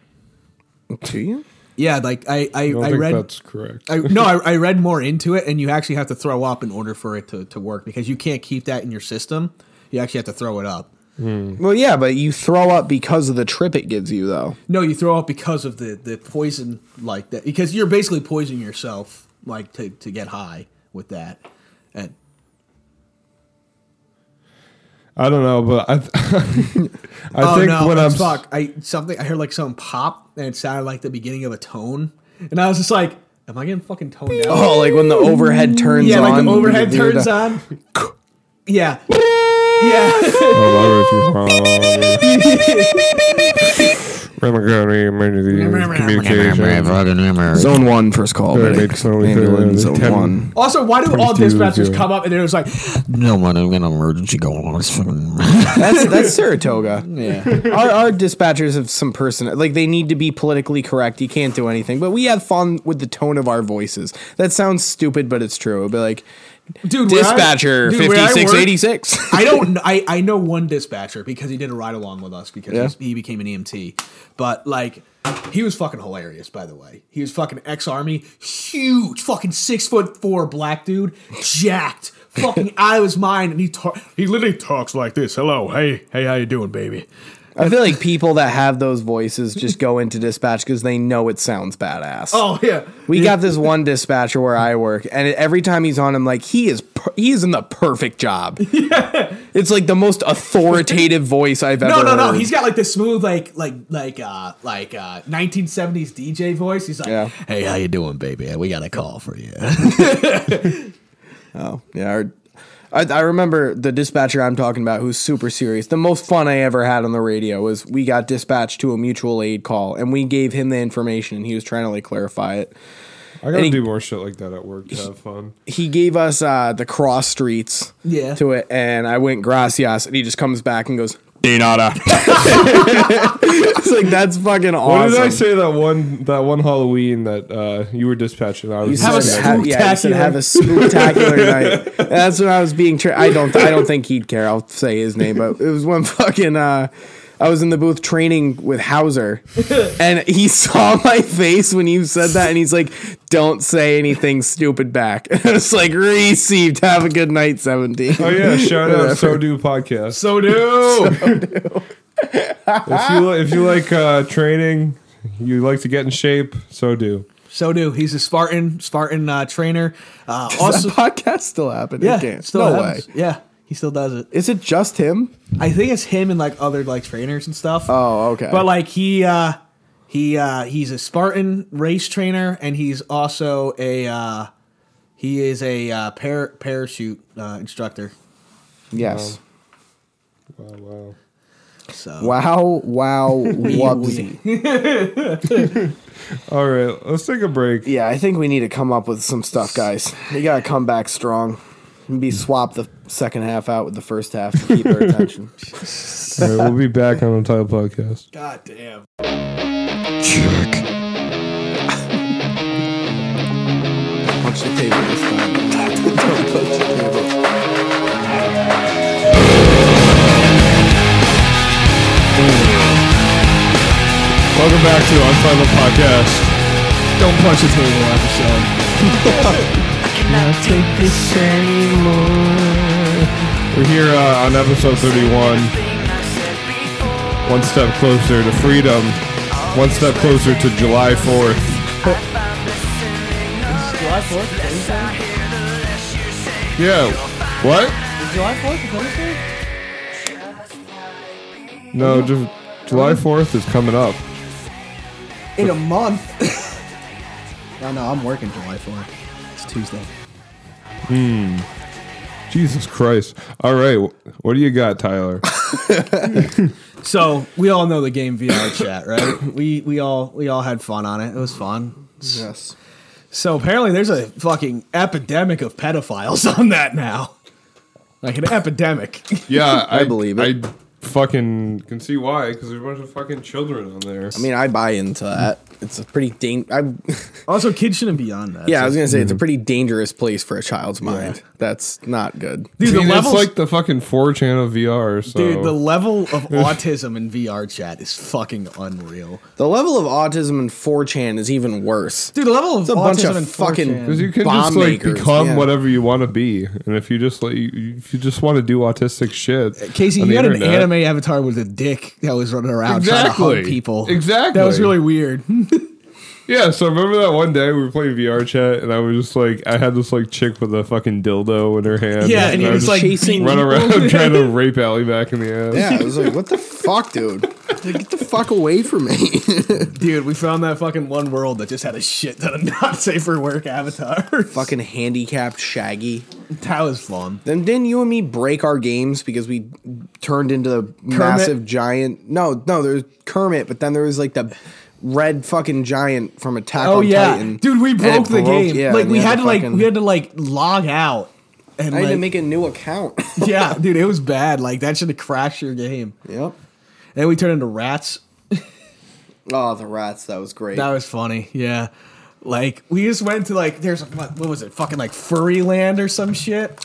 Do you? Yeah, like I I, I don't I think read. that's correct. I, no, I, I read more into it, and you actually have to throw up in order for it to, to work because you can't keep that in your system. You actually have to throw it up. Hmm. Well, yeah, but you throw up because of the trip it gives you, though. No, you throw up because of the, the poison like that because you're basically poisoning yourself like to, to get high with that. And I don't know, but I, I oh think no, when I'm fuck, I something I heard like some pop and it sounded like the beginning of a tone, and I was just like, "Am I getting fucking toned oh, down?" Oh, like when the overhead turns yeah, on. like the overhead turns on. Yeah, yeah. Zone one, first call. Alright, medic. so we Ambulance, could, zone 10 one. Also, why do all dispatchers come up and it was like, No, man, I'm gonna emergency going on. That's that's Saratoga. yeah, our, our dispatchers have some person like they need to be politically correct. You can't do anything, but we have fun with the tone of our voices. That sounds stupid, but it's true. It'll be like dude, where I- dispatcher dude, where I work- six eighty six. I don't. I I know one dispatcher because he did a ride along with us because Yeah. he became an EMT. But like, he was fucking hilarious. By the way, he was fucking ex army, huge, fucking six foot four black dude, jacked, fucking out of his mind, and he ta- he literally talks like this. Hello, hey, hey, how you doing, baby? I feel like people that have those voices just go into dispatch because they know it sounds badass. Oh yeah, We got this one dispatcher where I work, and every time he's on, I'm like, he is per- he is in the perfect job. Yeah. It's like the most authoritative voice I've ever No, no, no. heard. He's got like this smooth, like, like, like, uh, like, uh, 1970s DJ voice. He's like, Yeah. "Hey, how you doing, baby? We got a call for you." Oh, yeah. our- I, I remember the dispatcher I'm talking about who's super serious. The most fun I ever had on the radio was we got dispatched to a mutual aid call and we gave him the information and he was trying to like clarify it. I gotta he- do more shit like that at work to have fun. He gave us uh, the cross streets Yeah. to it and I went gracias and he just comes back and goes, De nada. it's like, that's fucking awesome. What did I say that one that one Halloween that uh, you were dispatching? I You was said, Have a saying have, yeah, said have a spectacular night. That's when I was being. Tra- I don't. I don't think he'd care. I'll say his name, but it was when fucking. Uh, I was in the booth training with Hauser, and he saw my face when you said that, and he's like, "Don't say anything stupid back." it's like received. Have a good night, seventeen. Oh yeah, shout out So Do podcast. so do. if you if you like uh, training, you like to get in shape. So do. so do. He's a Spartan, Spartan uh, trainer. Uh, Does also, that podcast still happening? yeah, it still no happens. way. Yeah, he still does it. Is it just him? I think it's him and like other like trainers and stuff. Oh, okay. But like he uh he uh he's a Spartan race trainer and he's also a uh he is a uh, par- parachute uh, instructor. yes. Wow, wow. So Wow! Wow! Wubsy. All right, let's take a break. Yeah, I think we need to come up with some stuff, guys. We gotta come back strong. Maybe swap the second half out with the first half to keep our attention. All right, we'll be back on the title podcast. God damn. Jerk. Punch the table this time. Don't punch the table. Welcome back to Untitled Podcast. Don't punch the table episode. We're here uh, on episode 31. One step closer to freedom. One step closer to July 4th. July 4th, Yeah. What? July 4th, Wednesday? No, just July 4th is coming up. In a month. oh no, I'm working July 4th. It's Tuesday. Hmm. Jesus Christ. All right. What do you got, Tyler? So we all know the game VR chat, right? we we all we all had fun on it. It was fun. Yes. So apparently there's a fucking epidemic of pedophiles on that now. Like an epidemic. Yeah, I, believe it. I fucking can see why, because there's a bunch of fucking children on there. I mean, I buy into that. It's a pretty dang. I, Also, kids shouldn't be on that. yeah, I was gonna say it's a mm-hmm. pretty dangerous place for a child's mind. That's not good. dude, I the mean, it's levels, like the fucking 4chan of VR. So. dude, the level of autism in VR chat is fucking unreal. The level of autism in 4chan is even worse. Dude, the level of It's a bunch autism of in fucking- 4chan. Because you can bomb just like makers, become yeah. whatever you want to be, and if you just like you, if you just want to do autistic shit, Casey, on you the had an internet- anime avatar was a dick that was running around trying to hug people. Exactly. That was really weird. Yeah, so remember that one day we were playing VR chat, and I was just like, I had this like chick with a fucking dildo in her hand. Yeah, and he I was, like, chasing run around trying to rape Allymac in the ass. Yeah, I was like, what the fuck, dude? Like, Get the fuck away from me. Dude, we found that fucking one world that just had a shit ton of not safe for work avatars. fucking handicapped Shaggy. That was fun. Then didn't you and me break our games because we turned into the massive giant? No, no, there's Kermit, but then there was like the red fucking giant from Attack Oh on yeah, Titan. dude, we broke the game. yeah, like we had to like fucking- we had to like log out. And I had to make a new account. yeah, dude, it was bad. Like that should have crashed your game. yep. And we turned into rats. Oh, the rats. That was great. That was funny. Yeah. Like we just went to like there's what, what was it? Fucking like furry land or some shit.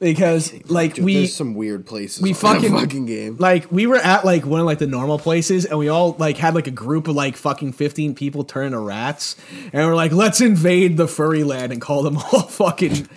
Because like Dude, we there's some weird places. we fucking fucking game. Like we were at like one of like the normal places, and we all like had like a group of like fucking fifteen people turn into rats, and we're like, let's invade the furry land and call them all fucking.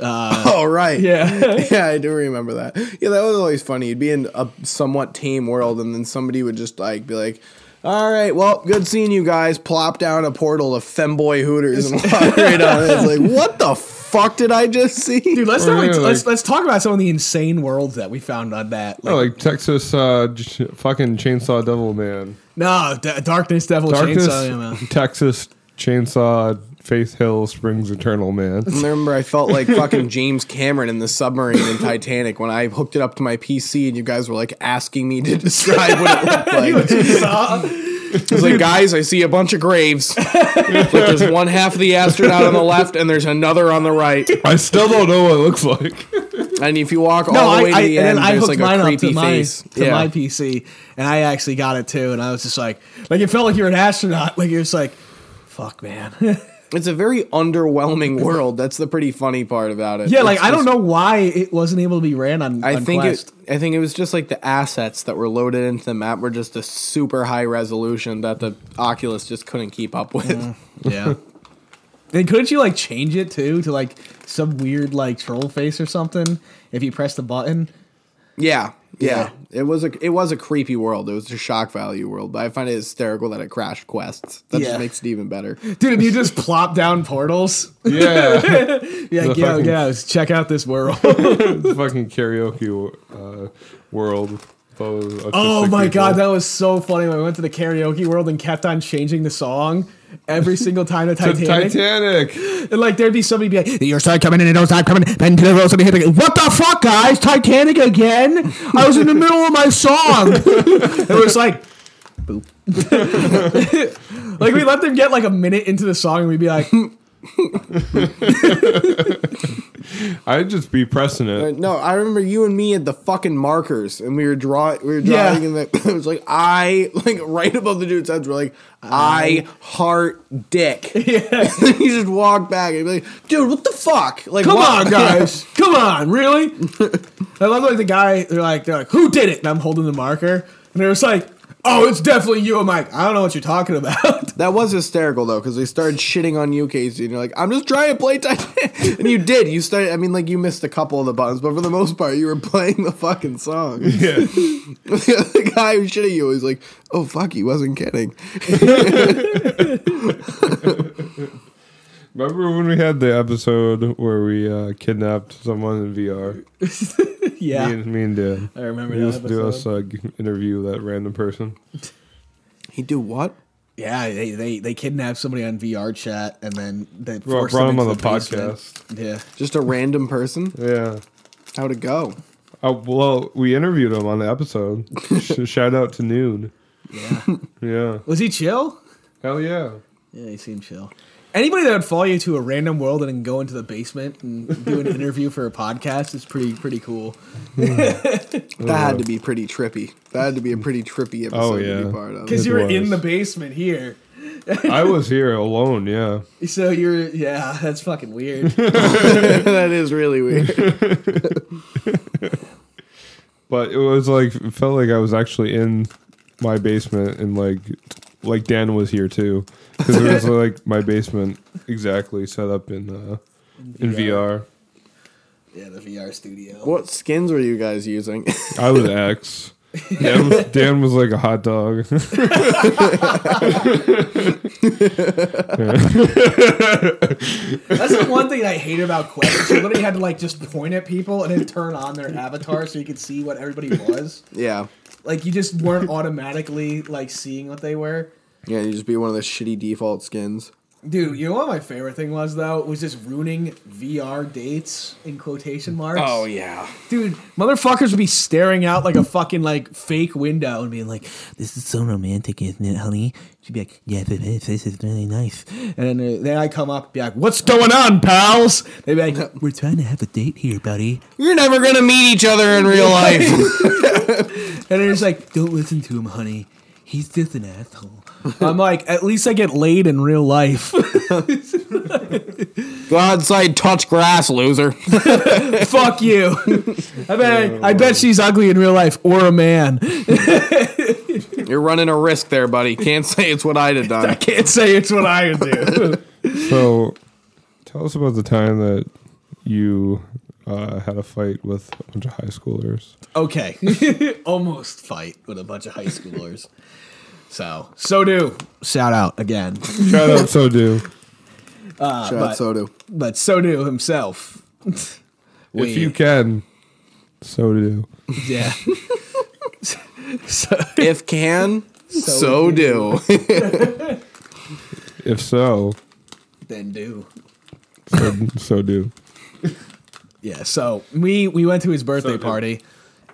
Uh, Oh right. yeah, yeah, I do remember that. Yeah, that was always funny. You'd be in a somewhat tame world, and then somebody would just like be like, "All right, well, good seeing you guys." Plop down a portal of femboy hooters and walk right on. It's like, what the fuck? Fuck did I just see? Dude, let's, Or, not, yeah, let's let's talk about some of the insane worlds that we found on that. Like, Oh, like Texas uh, j- fucking Chainsaw Devil Man. no, D- Darkness Devil Darkness, Chainsaw. yeah, man. Texas Chainsaw Faith Hill Springs Eternal Man. I Remember, I felt like fucking James Cameron in the submarine in Titanic when I hooked it up to my PC and you guys were like asking me to describe what it looked like. I was like, guys, I see a bunch of graves. Like, there's one half of the astronaut on the left and there's another on the right. I still don't know what it looks like. And if you walk all No, the way I, to I, the and end, then I there's hooked like mine a up creepy to my face. to yeah. my PC, and I actually got it too. And I was just like, like it felt like you're an astronaut. Like you're just like, fuck, man. It's a very underwhelming world. That's the pretty funny part about it. yeah, like It's I don't know why it wasn't able to be ran on. I on think Quest. it. I think it was just like the assets that were loaded into the map were just a super high resolution that the Oculus just couldn't keep up with. Mm, yeah. And couldn't you like change it too to like some weird like troll face or something if you press the button? Yeah, yeah, Yeah. It was a it was a creepy world. It was a shock value world, but I find it hysterical that it crashed quests. That Yeah. just makes it even better. Dude, and you just plop down portals. Yeah. Yeah, The yo, guys, check out this world. fucking karaoke uh, world. Oh my people. god, that was so funny when we went to the karaoke world and kept on changing the song every single time the Titanic. Titanic. and like there'd be somebody be like, "Your side coming in, and don't stop coming." Bend to the road, somebody hit the What the fuck, guys? Titanic again? I was in the middle of my song. it was like, boop. like we let them get like a minute into the song, and we'd be like, I'd just be pressing Uh, it. No, I remember you and me had the fucking markers, and we were drawing. We were Yeah. drawing, and the, it was like I like right above the dude's heads. We're like I heart dick. "Yeah, And you just walked back and be like, dude, what the fuck? Like, come what- on, guys, come on, really?" I love like the guy. They're like, they're like, "Who did it?" And I'm holding the marker, and they're just like, "Oh, it's definitely you." I'm like, "I don't know what you're talking about." That was hysterical though, because they started shitting on you, Casey, and you're like, "I'm just trying to play Titanic," and you did. You started. I mean, like you missed a couple of the buttons, but for the most part, you were playing the fucking song. Yeah. the guy who shit at you was like, "Oh fuck, he wasn't kidding." Remember when we had the episode where we uh, kidnapped someone in VR? yeah, Me and, me and Dan. I remember We that used to do us episode. uh, interview that random person. He do what? Yeah, they, they they kidnapped somebody on VR chat and then they Brought, forced brought them him on into the, basement. podcast. Yeah, Just a random person? Yeah. How'd it go? Oh, well, we interviewed him on the episode. Shout out to Noon. yeah. Yeah. Was he chill? Hell yeah. Yeah, he seemed chill. Anybody that would follow you to a random world and then go into the basement and do an interview for a podcast is pretty pretty cool. That had to be pretty trippy. That had to be a pretty trippy oh, episode Oh, to yeah. be part of. Because you were was. in the basement here, I was here alone, yeah. so you're yeah, that's fucking weird. that is really weird. But it was like, it felt like I was actually in my basement and like, like Dan was here too. Because it was like my basement exactly set up in, uh, in VR. yeah, the VR studio. What skins were you guys using? I was X. Dan was, Dan was like a hot dog. That's the one thing I hate about Quest. You literally had to like just point at people and then turn on their avatar so you could see what everybody was. yeah. Like you just weren't automatically like seeing what they were. Yeah, you just be one of the shitty default skins. Dude, you know what my favorite thing was though? Was just ruining VR dates in quotation marks. Oh yeah. dude, motherfuckers would be staring out like a fucking like fake window and being like, This is so romantic, isn't it, honey? She'd be like, "Yeah. This is really nice. and then, uh, then I come up and be like, "What's going on, pals?" They'd be like, We're trying to have a date here, buddy. You're never gonna meet each other in real life. and they're just like, Don't listen to him, honey. He's just an asshole. I'm like, at least I get laid in real life. Go outside, touch grass, loser. Fuck you. I bet I bet she's ugly in real life or a man. You're running a risk there, buddy. Can't say it's what I'd have I done. can't say it's what I would do. So, tell us about the time that you uh, had a fight with a bunch of high schoolers. okay. Almost fight with a bunch of high schoolers. So, so do. Shout out again. Shout out, so do. Uh, Shout out so do. but so do himself. If you can, so do. Yeah. so, If can, so, do. If so, then do. so, so do. Yeah. So we we went to his birthday party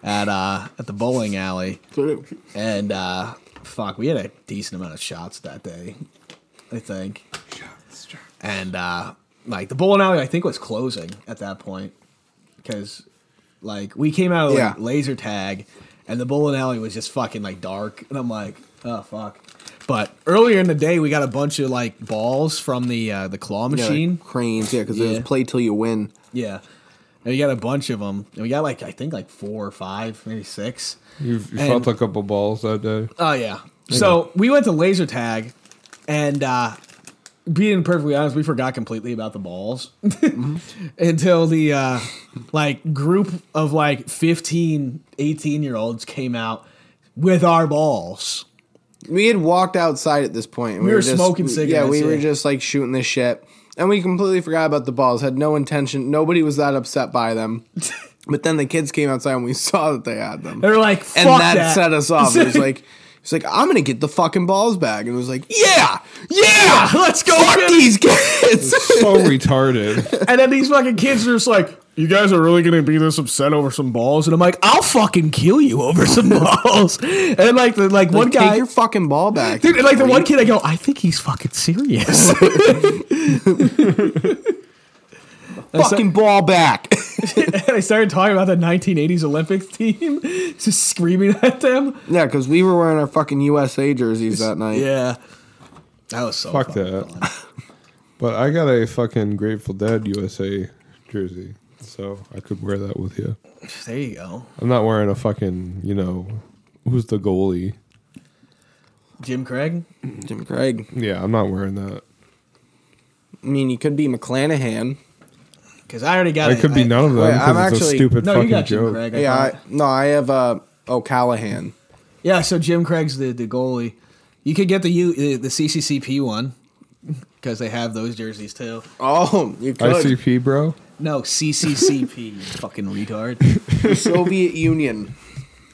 at uh at the bowling alley, so do. and uh fuck, we had a decent amount of shots that day. I think. And uh like the bowling alley, I think was closing at that point because like we came out of like, Yeah. laser tag, and the bowling alley was just fucking like dark, and I'm like, oh fuck. But earlier in the day, we got a bunch of like balls from the uh, the claw Yeah, machine. cranes, yeah, because it was play till you win. Yeah. And we got a bunch of them. And we got like, I think like four or five, maybe six. You, you And- felt a couple balls that day. Oh, yeah. So we went to laser tag and, uh, being perfectly honest, we forgot completely about the balls until the, uh, like group of like 15, 18 year olds came out with our balls. We had walked outside at this point. and We were just- smoking cigarettes. Yeah, cigarettes, we were just like shooting this shit, and we completely forgot about the balls. Had no intention. Nobody was that upset by them. but then the kids came outside and we saw that they had them, They were like, Fuck and that, that, set us off. It was like. It's like I'm gonna get the fucking balls back, and it was like, yeah, yeah, let's go. fuck these kids. So retarded. And then these fucking kids are just like, you guys are really gonna be this upset over some balls? And I'm like, I'll fucking kill you over some balls. And like the like one Like, guy your fucking ball back. Dude, and like the one kid, I go, I think he's fucking serious. fucking ball back. and I started talking about the 1980s Olympics team, just screaming at them. yeah, because we were wearing our fucking USA jerseys that night. Yeah, that was so. Fuck fucking that. fun. But I got a fucking Grateful Dead USA jersey, so I could wear that with you. There you go, I'm not wearing a fucking, you know, who's the goalie? Jim Craig. Jim Craig. Yeah, I'm not wearing that. I mean, you could be McClanahan. Because I already got It it. could be I- none of them Wait, because I'm it's a actually- stupid No, you fucking got Jim joke. Craig. I Yeah. I, no, I have uh, O'Callahan. yeah. So Jim Craig's the, the goalie. You could get the U the, the CCCP one because they have those jerseys too. Oh, you could. ICP, bro. No CCCP, you fucking retard. The Soviet Union.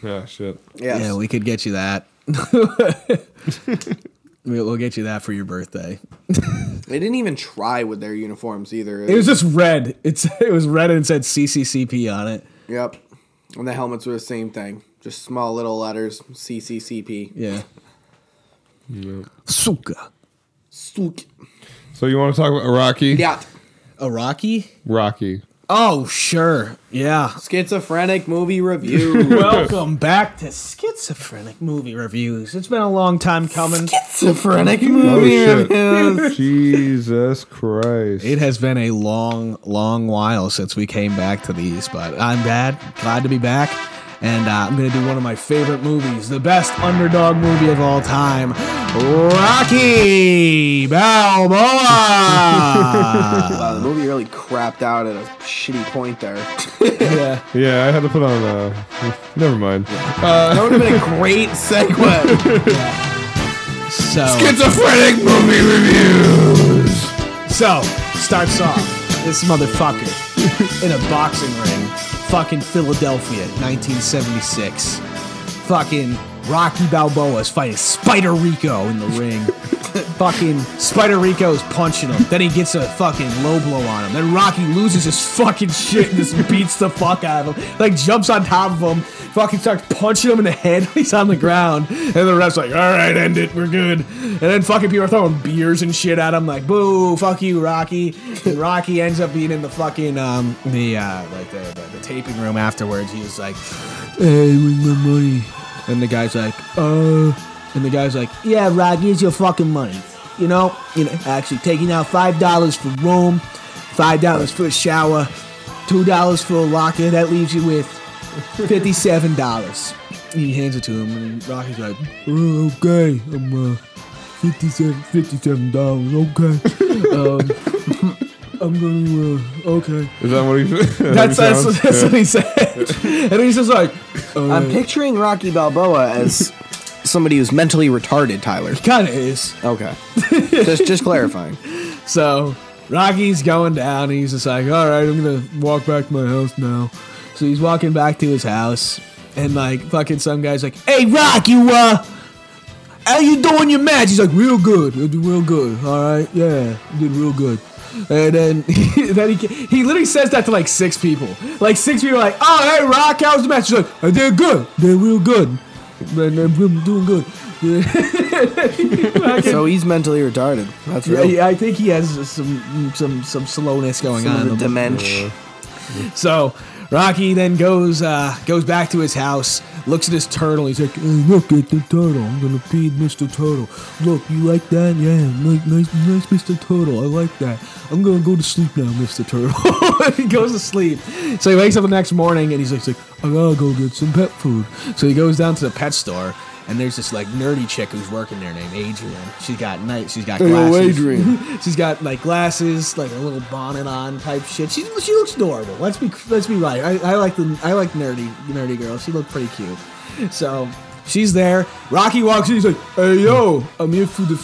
Yeah, shit. Yes. Yeah, we could get you that. we'll, we'll get you that for your birthday. they didn't even try with their uniforms either. It was just red. It's it was red and it said CCCP on it. Yep. And the helmets were the same thing. Just small little letters. CCCP. Yeah. Suka. Sook. So you want to talk about Rocky? Yeah. A Rocky? Rocky. Oh, sure. Yeah. Schizophrenic movie review. Welcome back to Schizophrenic Movie Reviews. It's been a long time coming. Schizophrenic Oh movie shit! reviews. Jesus Christ! It has been a long, long while since we came back to these, but I'm bad. Glad to be back. And uh, I'm going to do one of my favorite movies, the best underdog movie of all time Rocky Balboa. Wow, the movie really crapped out at a shitty point there. yeah. Yeah, I had to put on. Uh, never mind. that would have been a great segue. So, Schizophrenic movie reviews. so starts off this motherfucker in a boxing ring, fucking Philadelphia, 1976. Fucking Rocky Balboa is fighting Spider Rico in the ring. fucking Spider Rico is punching him. Then he gets a fucking low blow on him. Then Rocky loses his fucking shit and just beats the fuck out of him. Like jumps on top of him, fucking starts punching him in the head when he's on the ground. And the ref's like, all right, end it, we're good. And then fucking people are throwing beers and shit at him, like, boo, fuck you, Rocky. And Rocky ends up being in the fucking um the uh like the, the, the taping room afterwards. He was like, hey, where's my money? And the guy's like, uh, and the guy's like, yeah, Rod, here's your fucking money. You know, you know, actually taking out five dollars for room, five dollars for a shower, two dollars for a locker. That leaves you with fifty-seven dollars. He hands it to him, and Rocky's like, oh, okay, I'm uh, 57 fifty-seven dollars. Okay, um, I'm gonna uh, okay. Is that what he said? That's that's, that's what he said, and he's just like, uh, I'm picturing Rocky Balboa as somebody who's mentally retarded, Tyler. kind of is. Okay. just just clarifying. So Rocky's going down. And he's just like, all right, I'm gonna walk back to my house now. So he's walking back to his house, and like fucking some guy's like, hey Rock, you uh, how you doing your match? He's like, real good. I did real good. All right, yeah, I did real good. And then, then he he literally says that to like six people. Like six people are like, oh hey Rock, how's the match? He's like, I did good. They're real good. Man, I'm doing good. So he's mentally retarded. That's real. yeah, I think he has some some some slowness going Some on. dementia. So Rocky then goes uh, goes back to his house, looks at his turtle. He's like, hey, "Look at the turtle. I'm gonna feed Mr. Turtle. Look, you like that? Yeah, nice, nice, nice, Mr. Turtle. I like that. I'm gonna go to sleep now, Mr. Turtle." he goes to sleep. So he wakes up the next morning and he's like, he's like, "I gotta go get some pet food." So he goes down to the pet store. And there's this like nerdy chick who's working there named Adrian. She's got night. She's got Hey, glasses. Adrian. she's got like glasses, like a little bonnet on type shit. She she looks adorable. Let's be let's be right. I, I like the I like nerdy nerdy girls. She looked pretty cute. So she's there. Rocky walks in. He's like, "Hey yo, I'm here for the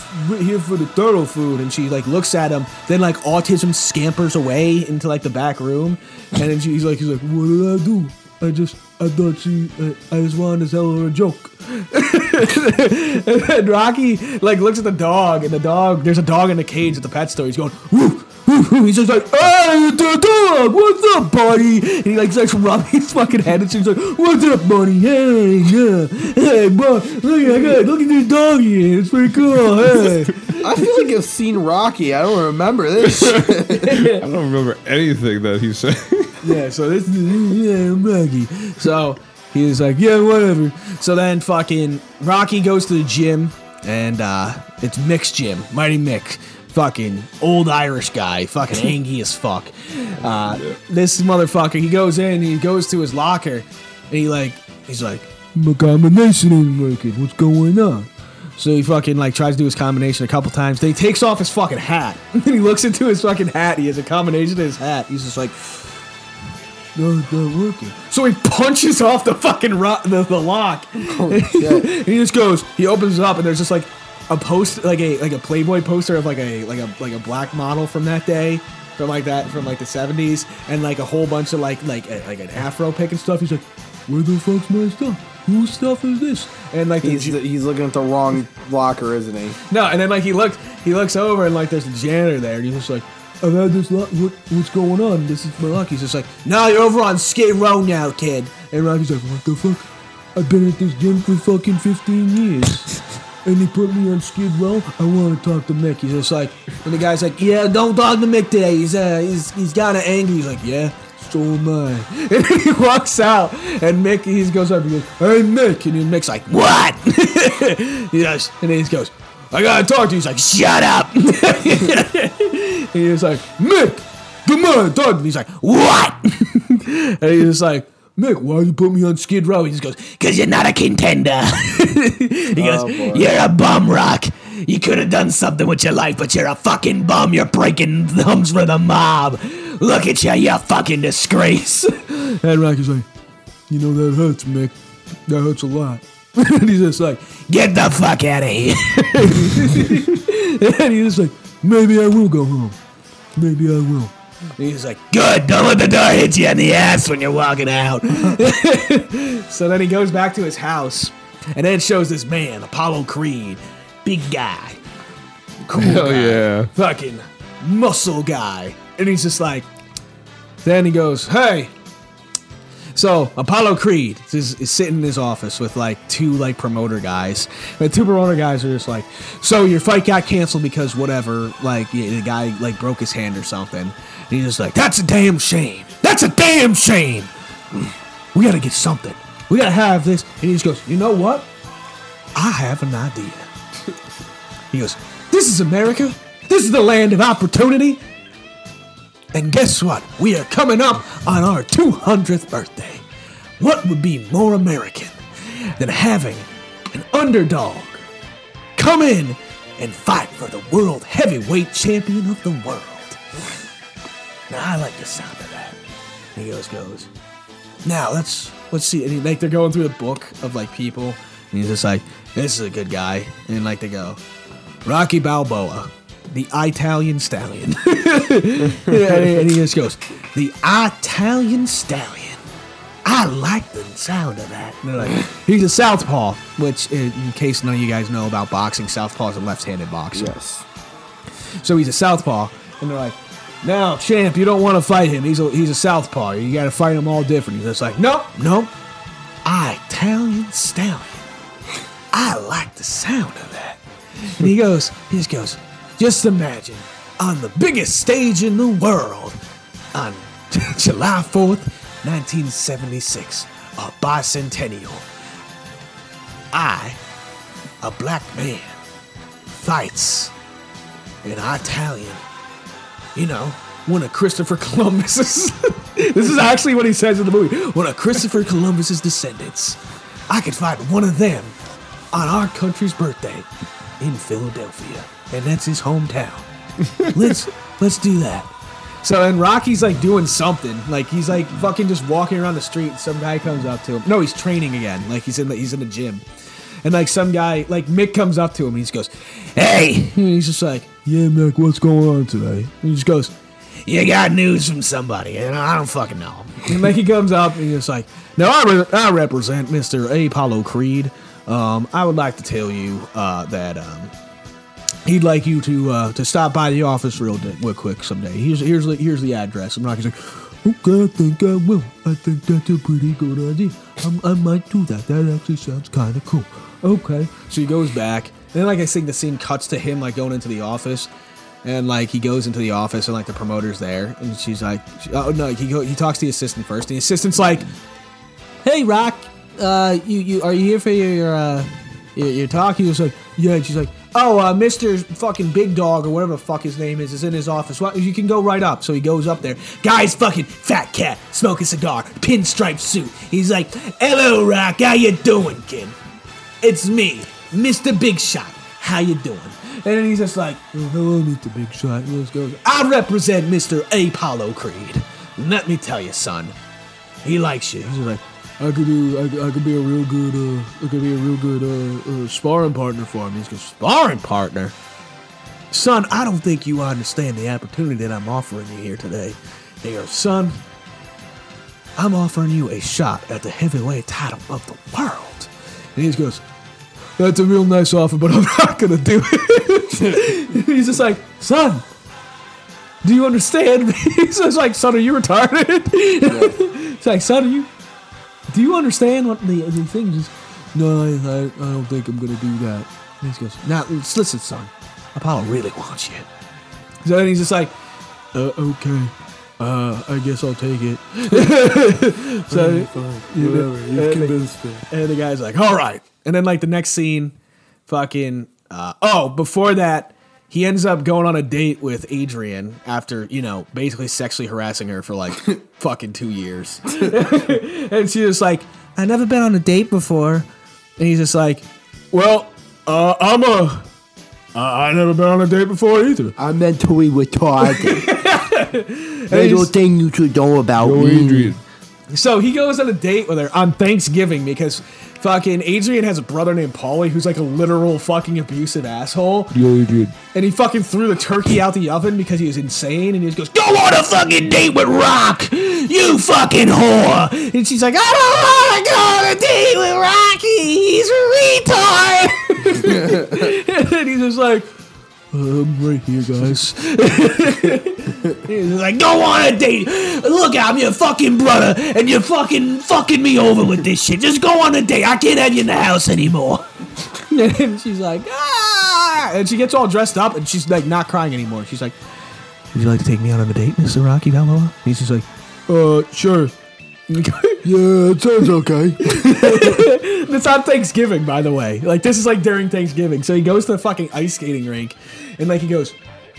here for the turtle food." And she like looks at him. Then like autism scampers away into like the back room. And then she's like, he's like, "What did I do? I just I thought she I, I just wanted to tell her a joke." and then Rocky like looks at the dog, and the dog. There's a dog in the cage at the pet store. He's going, woof, woof, woof. He's just like, hey, the dog, what's up, buddy? And he like starts rubbing his fucking head, and she's like, what's up, buddy? Hey, yeah, hey, bro, look at that, look at this doggy. It's pretty cool. Hey. I feel like I've seen Rocky. I don't remember this. I don't remember anything that he said. Yeah, so this is yeah, Rocky. So he was like, yeah, whatever. So then fucking Rocky goes to the gym and uh it's Mick's gym, Mighty Mick. Fucking old Irish guy, fucking angry as fuck. Uh, This motherfucker, he goes in, he goes to his locker, and he like, he's like, my combination ain't working. What's going on? So he fucking like tries to do his combination a couple times. Then he takes off his fucking hat. and he looks into his fucking hat. He has a combination in his hat. He's just like, no, it's not working. So he punches off the fucking ro- the, the lock. and he just goes. He opens it up, and there's just like a post, like a like a Playboy poster of like a like a like a black model from that day, from like that from like the '70s, and like a whole bunch of like like a, like an afro pick and stuff. He's like, "Where the fuck's my stuff? Whose stuff is this?" And like he's, Ju- he's looking at the wrong locker, isn't he? no, and then like he looks, he looks over and like there's a janitor there, and he's just like, "I've had this lock. What, what's going on? This is my lock." He's just like, "No, you're over on Skid Row now, kid." And Rocky's like, "What the fuck? I've been at this gym for fucking 15 years." And they put me on Skid Row. I want to talk to Mick. He's just like, and the guy's like, "Yeah, don't talk to Mick today. He's uh, he's he's kind of angry." He's like, "Yeah, so am I." And he walks out, and Mick he goes up. He goes, "Hey, Mick," and then Mick's like, "What?" he goes, and then he goes, "I gotta talk to you." He's like, "Shut up." And he was like, "Mick, come on, talk to. He's like, "What?" and he's just like. Mick, why you put me on Skid Row? He just goes, "Cause you're not a contender." he goes, oh, "You're a bum, Rock. You could have done something with your life, but you're a fucking bum. You're breaking thumbs for the mob. Look at you, you fucking disgrace." and Rocky's like, "You know that hurts, Mick. That hurts a lot." and he's just like, "Get the fuck out of here." and he's just like, "Maybe I will go home. Maybe I will." And he's like, Good, don't let the door hit you in the ass when you're walking out. so then he goes back to his house, and then it shows this man, Apollo Creed, big guy, cool Hell guy, yeah. fucking muscle guy. And he's just like, then he goes, Hey. So Apollo Creed is, is sitting in his office with like two like promoter guys. The two promoter guys are just like, so your fight got canceled because whatever, like the guy like broke his hand or something. And he's just like, that's a damn shame. That's a damn shame. We gotta get something. We gotta have this. And he just goes, you know what? I have an idea. He goes, this is America. This is the land of opportunity. And guess what? We are coming up on our 200th birthday. What would be more American than having an underdog come in and fight for the world heavyweight champion of the world? Now I like the sound of that. And he goes, goes. Now let's let's see. And he, like they're going through the book of like people, and he's just like, "This is a good guy." And like they go, Rocky Balboa, the Italian stallion. and he just goes, the Italian stallion. I like the sound of that. And like, he's a southpaw, which, in in case none of you guys know about boxing, southpaw is a left-handed boxer. Yes. So he's a southpaw, and they're like, "Now, champ, you don't want to fight him. He's a he's a southpaw. You got to fight him all different." He's just like, "Nope, nope. Italian stallion. I like the sound of that." And he goes, he just goes, "Just imagine on the biggest stage in the world on July fourth, nineteen seventy six, a bicentennial. I, a black man, fights." an Italian. You know, one of Christopher Columbus's. this is actually what he says in the movie. One of Christopher Columbus's descendants. I could fight one of them on our country's birthday in Philadelphia, and that's his hometown. let's let's do that. So and Rocky's like doing something, like he's like fucking just walking around the street. And some guy comes up to him. No, he's training again. Like he's in the he's in the gym, and like some guy like Mick comes up to him. and He just goes, "Hey," and he's just like, "Yeah, Mick, what's going on today?" And he just goes, "You got news from somebody, and I don't fucking know." And like he comes up and he's like, "No, I, re- I represent Mister Apollo Creed. Um, I would like to tell you uh, that um, he'd like you to uh, to stop by the office real, real quick someday. Here's here's the, here's the address." And Rocky's like. Okay, I think I will. I think that's a pretty good idea. I'm, I might do that. That actually sounds kind of cool. Okay. So he goes back, and then like I think the scene cuts to him like going into the office, and like he goes into the office and like the promoter's there, and she's like, oh no, he go, he talks to the assistant first, and the assistant's like, "Hey, Rock, uh, you you are you here for your your, uh, your, your talk?" He was like, "Yeah," and she's like, "Oh, uh, Mister fucking Big Dog or whatever the fuck his name is is in his office. Well, you can go right up." So he goes up there. Guy's fucking fat cat, smoking cigar, pinstripe suit. He's like, "Hello, Rock, how you doing, kid?" It's me, Mr. Big Shot. How you doing? And then he's just like, oh, hello, Mr. Big Shot. Just goes, I represent Mr. Apollo Creed. Let me tell you, son, he likes you. He's like, I could do, I, I could be a real good, uh, I could be a real good uh, uh, sparring partner for him. He's goes, sparring partner? Son, I don't think you understand the opportunity that I'm offering you here today. He goes, son, I'm offering you a shot at the heavyweight title of the world. And he just goes, That's a real nice offer, but I'm not going to do it. He's just like, Son, do you understand? He's just like, Son, are you retarded? it's like, Son, are you, do you understand what the, the thing is? No, I, I, I don't think I'm going to do that. And he goes, Now, listen, son, Apollo really wants you. So then he's just like, uh, okay. Uh, I guess I'll take it. so, you know, and the- and the guy's like, all right. And then, like, the next scene, fucking, uh, oh, before that, he ends up going on a date with Adrian after, you know, basically sexually harassing her for like fucking two years. and she's just like, i never been on a date before. And he's just like, well, uh, I'm a, uh, I never been on a date before either. I'm mentally retarded. Little thing you should know about me. Adrian. So he goes on a date with her on Thanksgiving because fucking Adrian has a brother named Paulie who's like a literal fucking abusive asshole. Yo, Adrian. And he fucking threw the turkey out the oven because he was insane. And he just goes, Go on a fucking date with Rock, you fucking whore. And she's like, I don't want to go on a date with Rocky. He's a retard. and he's just like, I'm right here, guys. He's like, go on a date. Look, I'm your fucking brother, and you're fucking fucking me over with this shit. Just go on a date. I can't have you in the house anymore. and she's like, ah, and she gets all dressed up, and she's like not crying anymore. She's like, Would you like to take me out on a date, Mr. Rocky Balboa? He's just like, uh, sure. Yeah, it sounds okay. It's on Thanksgiving, by the way. Like this is like during Thanksgiving. So he goes to the fucking ice skating rink, and like he goes,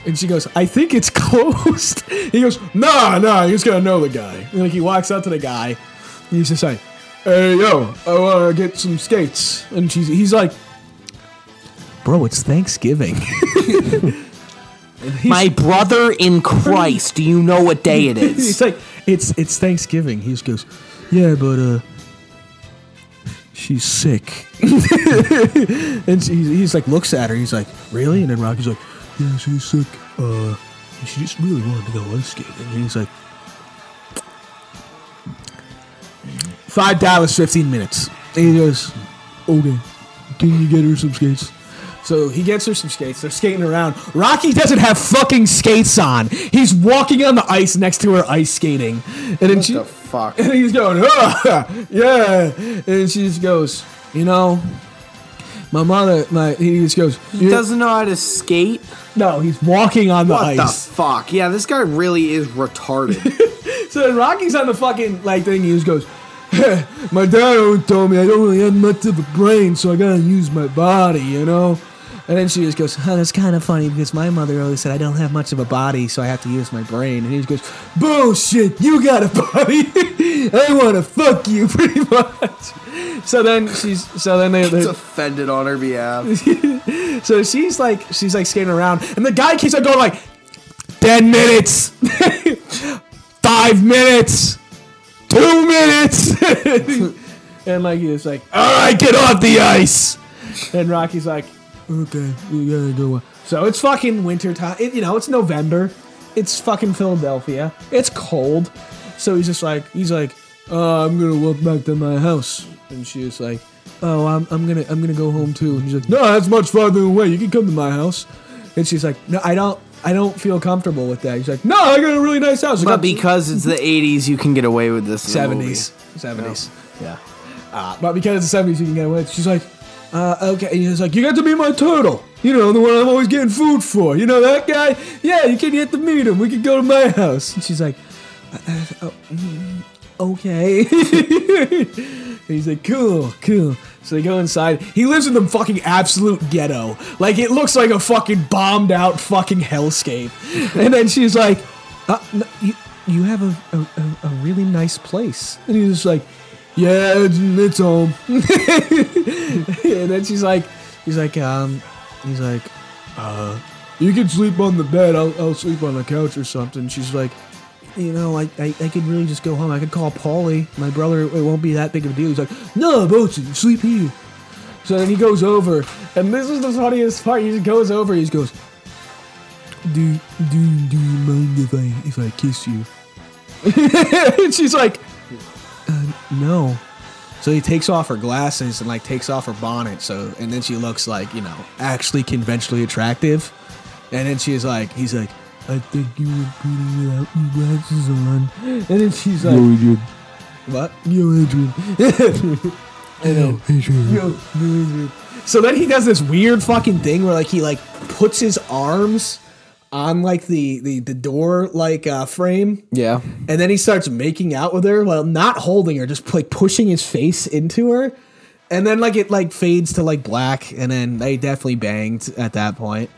and she goes, "I think it's closed." he goes, "Nah, nah, you just gotta know the guy." And like he walks up to the guy, and he's just like, "Hey, yo, I wanna get some skates." And she's, he's like, "Bro, it's Thanksgiving." My brother in Christ, do you know what day it is? He's like, it's it's Thanksgiving. He just goes, yeah, but uh, she's sick. and she, he's like, looks at her. He's like, really? And then Rocky's like, yeah, she's sick. Uh, she just really wanted to go ice skating. And he's like, five dollars, fifteen minutes. And he goes, okay, can you get her some skates? So he gets her some skates. They're skating around. Rocky doesn't have fucking skates on. He's walking on the ice next to her ice skating. And then What she, the fuck? and he's going, ah, yeah. And she just goes, you know, my mother, my, he just goes, He doesn't know how to skate. no, he's walking on the ice. What the fuck? Yeah, this guy really is retarded. So then Rocky's on the fucking like thing. He just goes, "My dad always told me I don't really have much of a brain, so I gotta use my body, you know." And then she just goes, huh, "That's kind of funny because my mother always said I don't have much of a body, so I have to use my brain." And he just goes, "Bullshit! You got a body. I want to fuck you, pretty much." So then she's so then they, they offended on her behalf. so she's like she's like skating around, and the guy keeps on going like, ten minutes, five minutes, two minutes, and like he's like, all right, get off the ice. And Rocky's like, okay, you gotta go. So it's fucking winter time. It, you know, it's November. It's fucking Philadelphia. It's cold. So he's just like, he's like, uh, I'm gonna walk back to my house. And she's like, oh, I'm, I'm gonna, I'm gonna go home too. And he's like, no, that's much farther away. You can come to my house. And she's like, no, I don't, I don't feel comfortable with that. He's like, no, I got a really nice house. I But got because it's the 80s, you can get away with this. in the movie. 70s. 70s. Yeah. Uh, but because it's the 70s, you can get away. with it. She's like, uh, okay. And he's like, you got to meet my turtle. You know, the one I'm always getting food for. You know that guy? Yeah, you can get to meet him. We can go to my house. And she's like, uh, uh, oh, mm, okay. he's like, cool, cool. So they go inside. He lives in the fucking absolute ghetto. Like, it looks like a fucking bombed out fucking hellscape. And then she's like, uh, no, you, you have a, a, a, a really nice place. And he's just like, yeah, it's, it's home. and then she's like, he's like, um, he's like, uh, you can sleep on the bed. I'll, I'll sleep on the couch or something. She's like, you know, I, I, I could really just go home. I could call Paulie, my brother. It won't be that big of a deal. He's like, no, Boatsy, sleep here. So then he goes over, and this is the funniest part. He just goes over. He just goes, do do do you mind if I if I kiss you? and she's like, uh, no. So he takes off her glasses and like takes off her bonnet. So and then she looks like you know actually conventionally attractive. And then she's like, he's like, I think you look pretty without your glasses on. And then she's like, Yo, Adrian. what? Yo, Adrian. I know. Adrian. Yo, yo. So then he does this weird fucking thing where like he like puts his arms on like the the, the door like uh, frame. Yeah. and then he starts making out with her while not holding her just like pushing his face into her. And then like it like fades to like black and then they definitely banged at that point.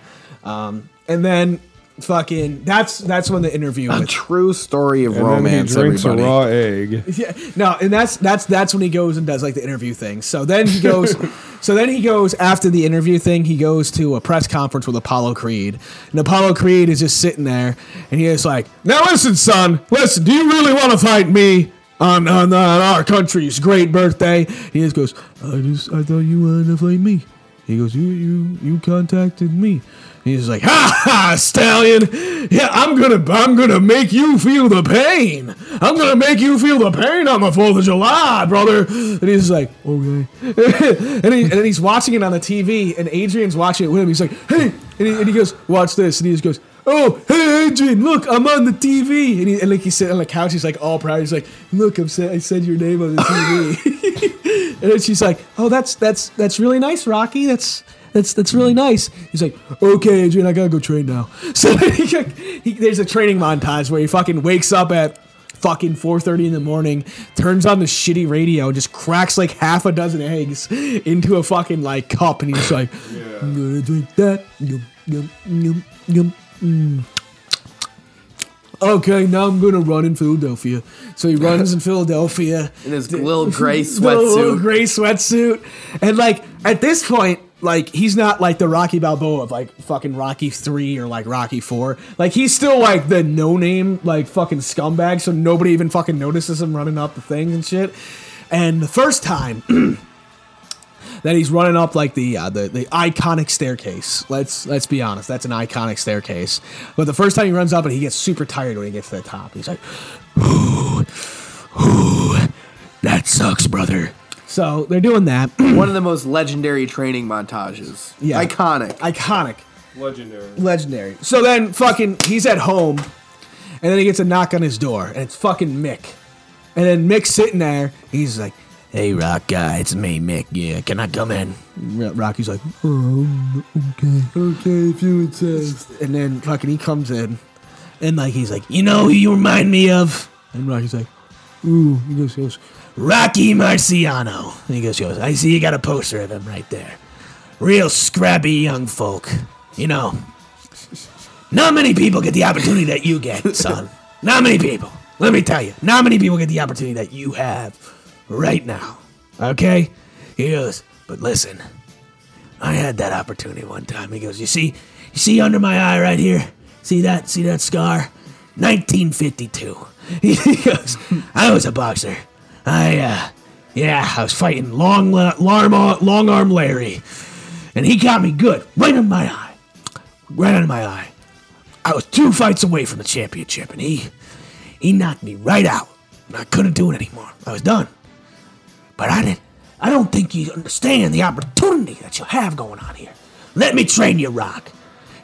Um and then fucking that's that's when the interview A with true story of And then romance, he drinks everybody. a raw egg. yeah, no, and that's that's that's when he goes and does like the interview thing. So then he goes, so then he goes after the interview thing. He goes to a press conference with Apollo Creed, and Apollo Creed is just sitting there, and he is like, "Now listen, son, listen. Do you really want to fight me?" On, on, on our country's great birthday, he just goes. I just I thought you wanted to fight me. He goes, you you you contacted me. He's like, ha ha, stallion. Yeah, I'm gonna I'm gonna make you feel the pain. I'm gonna make you feel the pain on the Fourth of July, brother. And he's like, okay. and, he, and then he's watching it on the TV, and Adrian's watching it with him. He's like, hey, and he, and he goes, watch this, and he just goes. Oh, hey Adrian! Look, I'm on the TV, and, he, and like he's sitting on the couch. He's like all proud. He's like, "Look, I'm sa- I said your name on the TV." And then she's like, "Oh, that's that's that's really nice, Rocky. That's that's that's really nice." He's like, "Okay, Adrian, I gotta go train now." So he, he, there's a training montage where he fucking wakes up at fucking 4:30 in the morning, turns on the shitty radio, and just cracks like half a dozen eggs into a fucking like cup, and he's like, "I'm gonna drink that." Yum, yum, yum, yum, mm. Okay, now I'm gonna run in Philadelphia. So he runs in Philadelphia In his little gray the little sweatsuit. gray sweatsuit, and like at this point, like he's not like the Rocky Balboa of like fucking Rocky three or like Rocky four. Like he's still like the no name like fucking scumbag, so nobody even fucking notices him running up the things and shit. And the first time. that he's running up like the uh, the the iconic staircase. Let's let's be honest, that's an iconic staircase. But the first time he runs up and he gets super tired when he gets to the top. He's like, "Ooh, ooh, that sucks, brother." So they're doing that. One of the most legendary training montages. Yeah. Iconic. iconic. Legendary. legendary. So then fucking he's at home and then he gets a knock on his door and it's fucking Mick. And then Mick's sitting there. He's like, "Hey, Rock guy, it's me, Mick. Yeah, can I come in?" Rocky's like, "Oh, okay, okay, if you insist." And then fucking he comes in, and like he's like, "You know who you remind me of?" And Rocky's like, "Ooh," he goes, goes Rocky Marciano. And he goes, goes, "I see you got a poster of him right there. Real scrappy young folk. You know, not many people get the opportunity that you get, son. Not many people. Let me tell you, not many people get the opportunity that you have right now. Okay? He goes, but listen, I had that opportunity one time. He goes, you see, you see under my eye right here? See that? See that scar? 1952. He goes, I was a boxer. I, uh, yeah, I was fighting long, long, long arm Larry. And he got me good, right in my eye. Right under my eye. I was two fights away from the championship, and he he knocked me right out. I couldn't do it anymore. I was done. But I didn't. I don't think you understand the opportunity that you have going on here. Let me train you, Rock.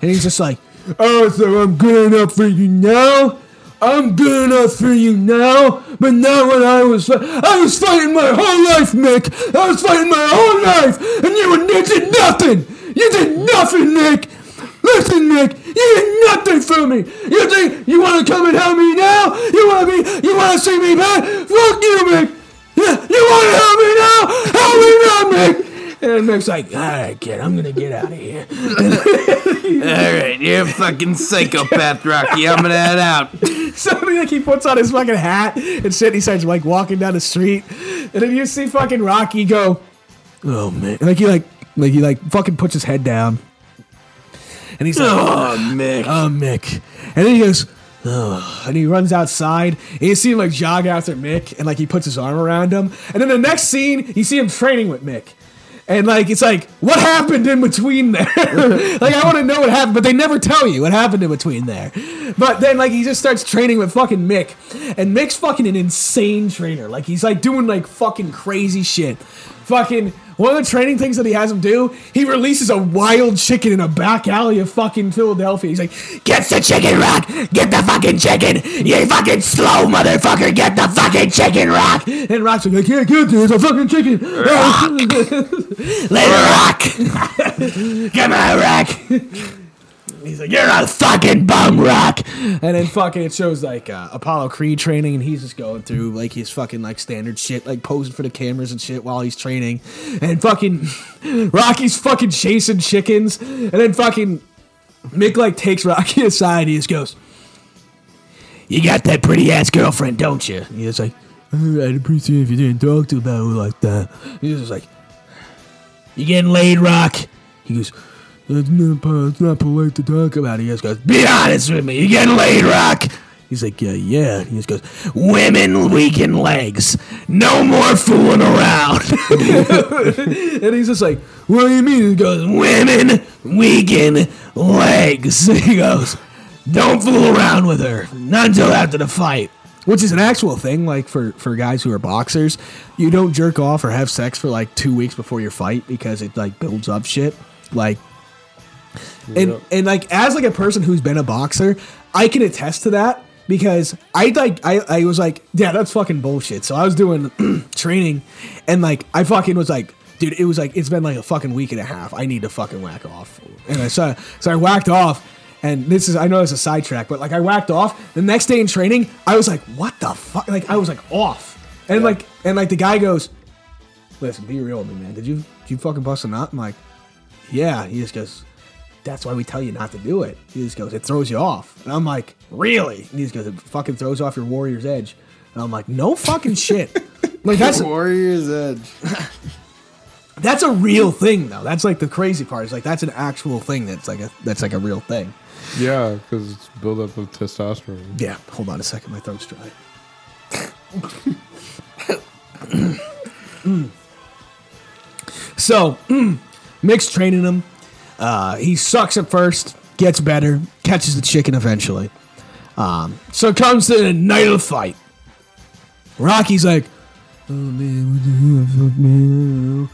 And he's just like, oh, so I'm good enough for you now. I'm good enough for you now, but not when I was. I was fighting my whole life, Mick. I was fighting my whole life, and you, were- you did nothing. You did nothing, Nick. Listen, Nick, you did nothing for me. You think you want to come and help me now? You want to? You want to see me back? Fuck you, Mick. You want to help me now? Help me now, Mick. And Mick's like, all right, kid, I'm gonna get out of here. All right, you're a fucking psychopath, Rocky. I'm gonna head out. So like he puts on his fucking hat and shit. And he starts like walking down the street, and then you see fucking Rocky go, "Oh man!" Like he like like he like fucking puts his head down, and he's like, Oh, Mick. "Oh Mick," and then he goes. Oh, and he runs outside, and you see him like jog after Mick, and like he puts his arm around him, and then the next scene, you see him training with Mick, and like it's like what happened in between there? like I want to know what happened, but they never tell you what happened in between there. But then like he just starts training with fucking Mick, and Mick's fucking an insane trainer. Like he's like doing like fucking crazy shit. Fucking one of the training things that he has him do, he releases a wild chicken in a back alley of fucking Philadelphia. He's like, "Get the chicken, Rock! Get the fucking chicken! You fucking slow motherfucker! Get the fucking chicken, Rock!" And Rock's like, "I can't get this. It's a fucking chicken." Later, Rock. Come on, Rock. He's like, "You're a fucking bum, Rock." And then fucking it shows like uh, Apollo Creed training, and he's just going through like his fucking like standard shit, like posing for the cameras and shit while he's training, and fucking Rocky's fucking chasing chickens, and then fucking Mick like takes Rocky aside. He just goes, "You got that pretty ass girlfriend, don't you?" He's just like, "Uh, "I'd appreciate if you didn't talk to about her like that." He's just like, "You getting laid, Rock?" He goes. It's not, it's not polite to talk about. He just goes, Be honest with me. You getting laid, Rock? He's like, Yeah, yeah. He just goes, Women weaken legs. No more fooling around. and he's just like, What do you mean? He goes, Women weaken legs. He goes, Don't fool around with her. Not until after the fight. Which is an actual thing, like for, for guys who are boxers. You don't jerk off or have sex for like two weeks before your fight because it like builds up shit. Like and and like as like a person who's been a boxer, I can attest to that because I like I, I was like, yeah, that's fucking bullshit. So I was doing training and like I fucking was like, dude, it was like it's been like a fucking week and a half. I need to fucking whack off. And I so so I whacked off and this is I know it's a sidetrack, but like I whacked off. The next day in training, I was like, what the fuck? Like I was like off. And like and like the guy goes, Listen, be real with me, man. Did you did you fucking bust a nut? I'm like, yeah. He just goes, that's why we tell you not to do it. He just goes, it throws you off. And I'm like, really? And he just goes, it fucking throws off your warrior's edge. And I'm like, no fucking shit. like that's Warrior's Edge. that's a real thing though. That's like the crazy part. Is like that's an actual thing. That's like a that's like a real thing. Yeah, because it's buildup of testosterone. Yeah. Hold on a second. My throat's dry. So, Mick's training him. Uh, he sucks at first, gets better, catches the chicken eventually. Um, so it comes to the night of the fight. Rocky's like, oh man, what the fuck, man?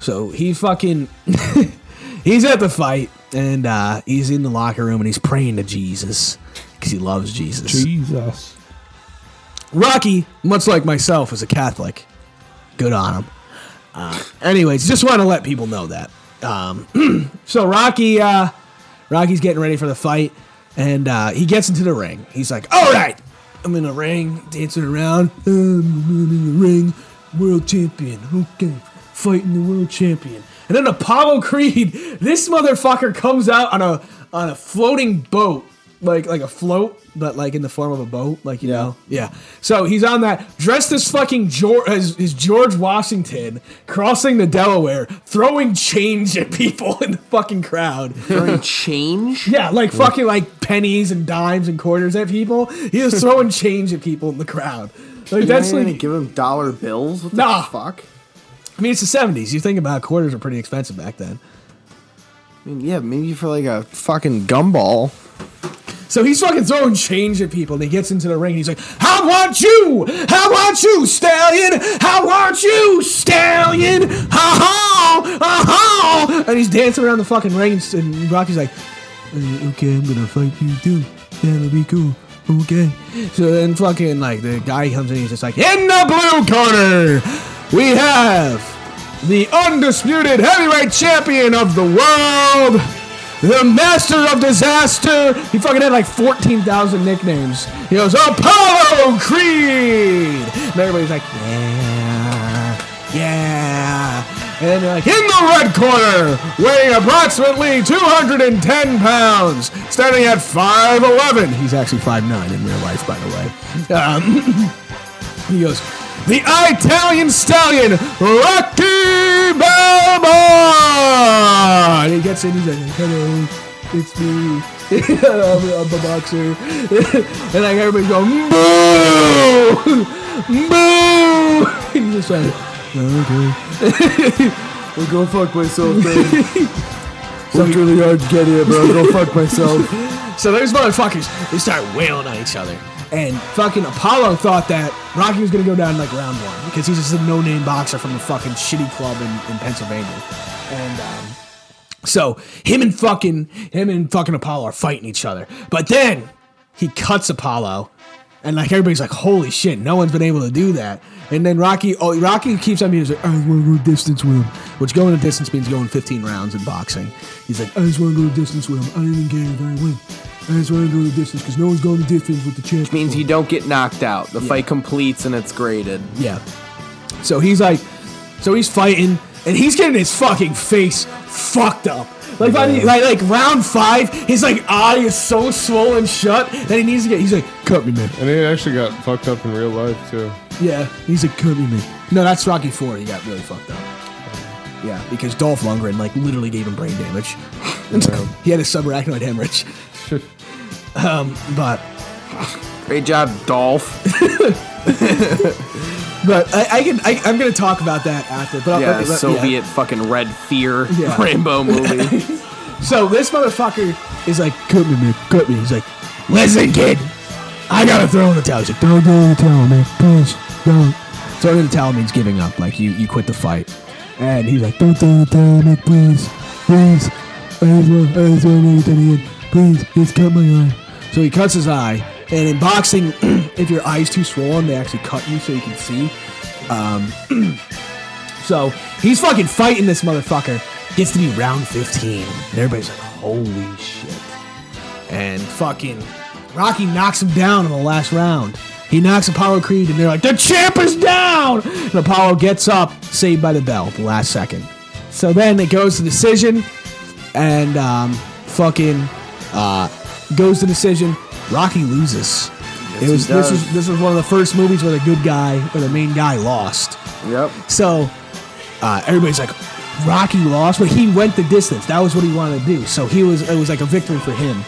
So he fucking, he's at the fight and uh, he's in the locker room and he's praying to Jesus because he loves Jesus. Jesus. Rocky, much like myself, is a Catholic. Good on him. Uh, anyways, just want to let people know that. Um, so Rocky, uh, Rocky's getting ready for the fight, and uh, he gets into the ring. He's like, "All right, I'm in the ring, dancing around. I'm in the ring, world champion. Okay, fighting the world champion." And then Apollo Creed, this motherfucker comes out on a on a floating boat, like like a float, but like in the form of a boat, like you know, yeah. So he's on that, dressed as fucking George, as, as George Washington, crossing the Delaware, throwing change at people in the fucking crowd. Throwing change? Yeah, like fucking like pennies and dimes and quarters at people. He was throwing change at people in the crowd. Like that's You're gonna like, give him dollar bills? What the Nah. fuck? I mean, it's the seventies. You think about it, quarters are pretty expensive back then. I mean, yeah, maybe for like a fucking gumball. So he's fucking throwing change at people, and he gets into the ring. And he's like, "How want you? How want you, stallion? How want you, stallion? Ha ha, ha ha!" And he's dancing around the fucking ring, and, and Rocky's like, "Uh, "Okay, I'm gonna fight you too. That'll be cool." Okay. So then fucking like the guy comes in, he's just like, "In the blue corner, we have the undisputed heavyweight champion of the world." The master of disaster. He fucking had like 14,000 nicknames. He goes, Apollo Creed. And everybody's like, yeah, yeah. And then they're like, in the red corner, weighing approximately 210 pounds, standing at 5'11. He's actually 5'9 in real life, by the way. Um, he goes, the Italian stallion, Rocky Balboa! And he gets in, he's like, hello, it's me. I'm, I'm a boxer. and like everybody's going, boo! Boo! And he's just like, okay. I'll go fuck myself, man. Worked really hard to get here, but I'll go fuck myself. So those motherfuckers, they start wailing on each other. And fucking Apollo thought that Rocky was gonna go down like round one because he's just a no-name boxer from a fucking shitty club in, in Pennsylvania. And um, so him and fucking him and fucking Apollo are fighting each other. But then he cuts Apollo, and like everybody's like, "Holy shit! No one's been able to do that." And then Rocky, oh, Rocky keeps on being like, "I want to go distance with him," which going a distance means going 15 rounds in boxing. He's like, "I just want to go distance with him. I don't even care if I win. I just want to go the distance because no one's going the distance with the champ." Means before." you don't get knocked out. The fight completes and it's graded. Yeah. So he's like, so he's fighting, and he's getting his fucking face fucked up. Like by the, like like round five, his like eye is so swollen shut that he needs to get. He's like, cut me, man. And he actually got fucked up in real life too. Yeah. He's like, cut me, man. No, that's Rocky Four. He got really fucked up. Yeah, because Dolph Lundgren like literally gave him brain damage. he had a subarachnoid hemorrhage. um, but Great job, Dolph. but I, I can I, I'm gonna talk about that after. But I'll- Yeah, but- yeah. Soviet fucking Red Fear Yeah. rainbow movie. So this motherfucker is like, cut me, man, cut me. He's like, listen, kid, I gotta throw in the towel. He's like, don't throw in the towel, man, please, don't. Throwing in the towel means giving up, like you, you quit the fight. And he's like, don't throw in the towel, man, please, please. I just want, I just want to get to the end. Please, just cut my eye. So he cuts his eye. And in boxing, if your eye's too swollen, they actually cut you so you can see. Um, so he's fucking fighting this motherfucker. Gets to be round 15. And everybody's like, holy shit. And fucking Rocky knocks him down in the last round. He knocks Apollo Creed, and they're like, the champ is down! And Apollo gets up, saved by the bell, the last second. So then it goes to decision, and um, fucking uh, goes to decision. Rocky loses. it was he this was this was one of the first movies where the good guy or the main guy lost. yep. So uh, everybody's like, Rocky lost, but he went the distance. That was what he wanted to do. So he was it was like a victory for him.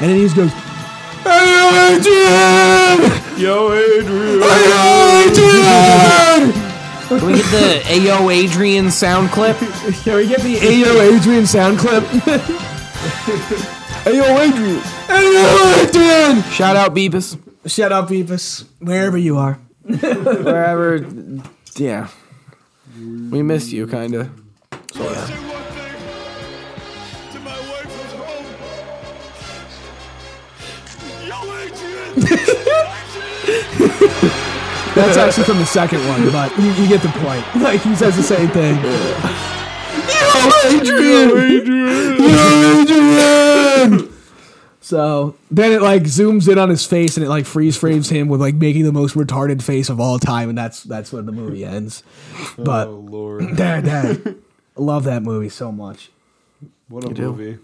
And then he just goes, "Hey, Adrian! Yo, Adrian. Hey, Adrian!" Can we get the Ayo Adrian sound clip? Can we get the Ayo Adrian sound clip? Ayo Adrian. Ayo Adrian. Shout out Beavis. Shout out Beavis. Wherever you are. Wherever, yeah. We miss you, kind of. Oh yeah. That's actually from the second one, but you, you get the point. Like he says the same thing. So then it like zooms in on his face and it like freeze frames him with like making the most retarded face of all time, and that's that's when the movie ends. But Oh lord, dad, dad, love that movie so much. what a movie!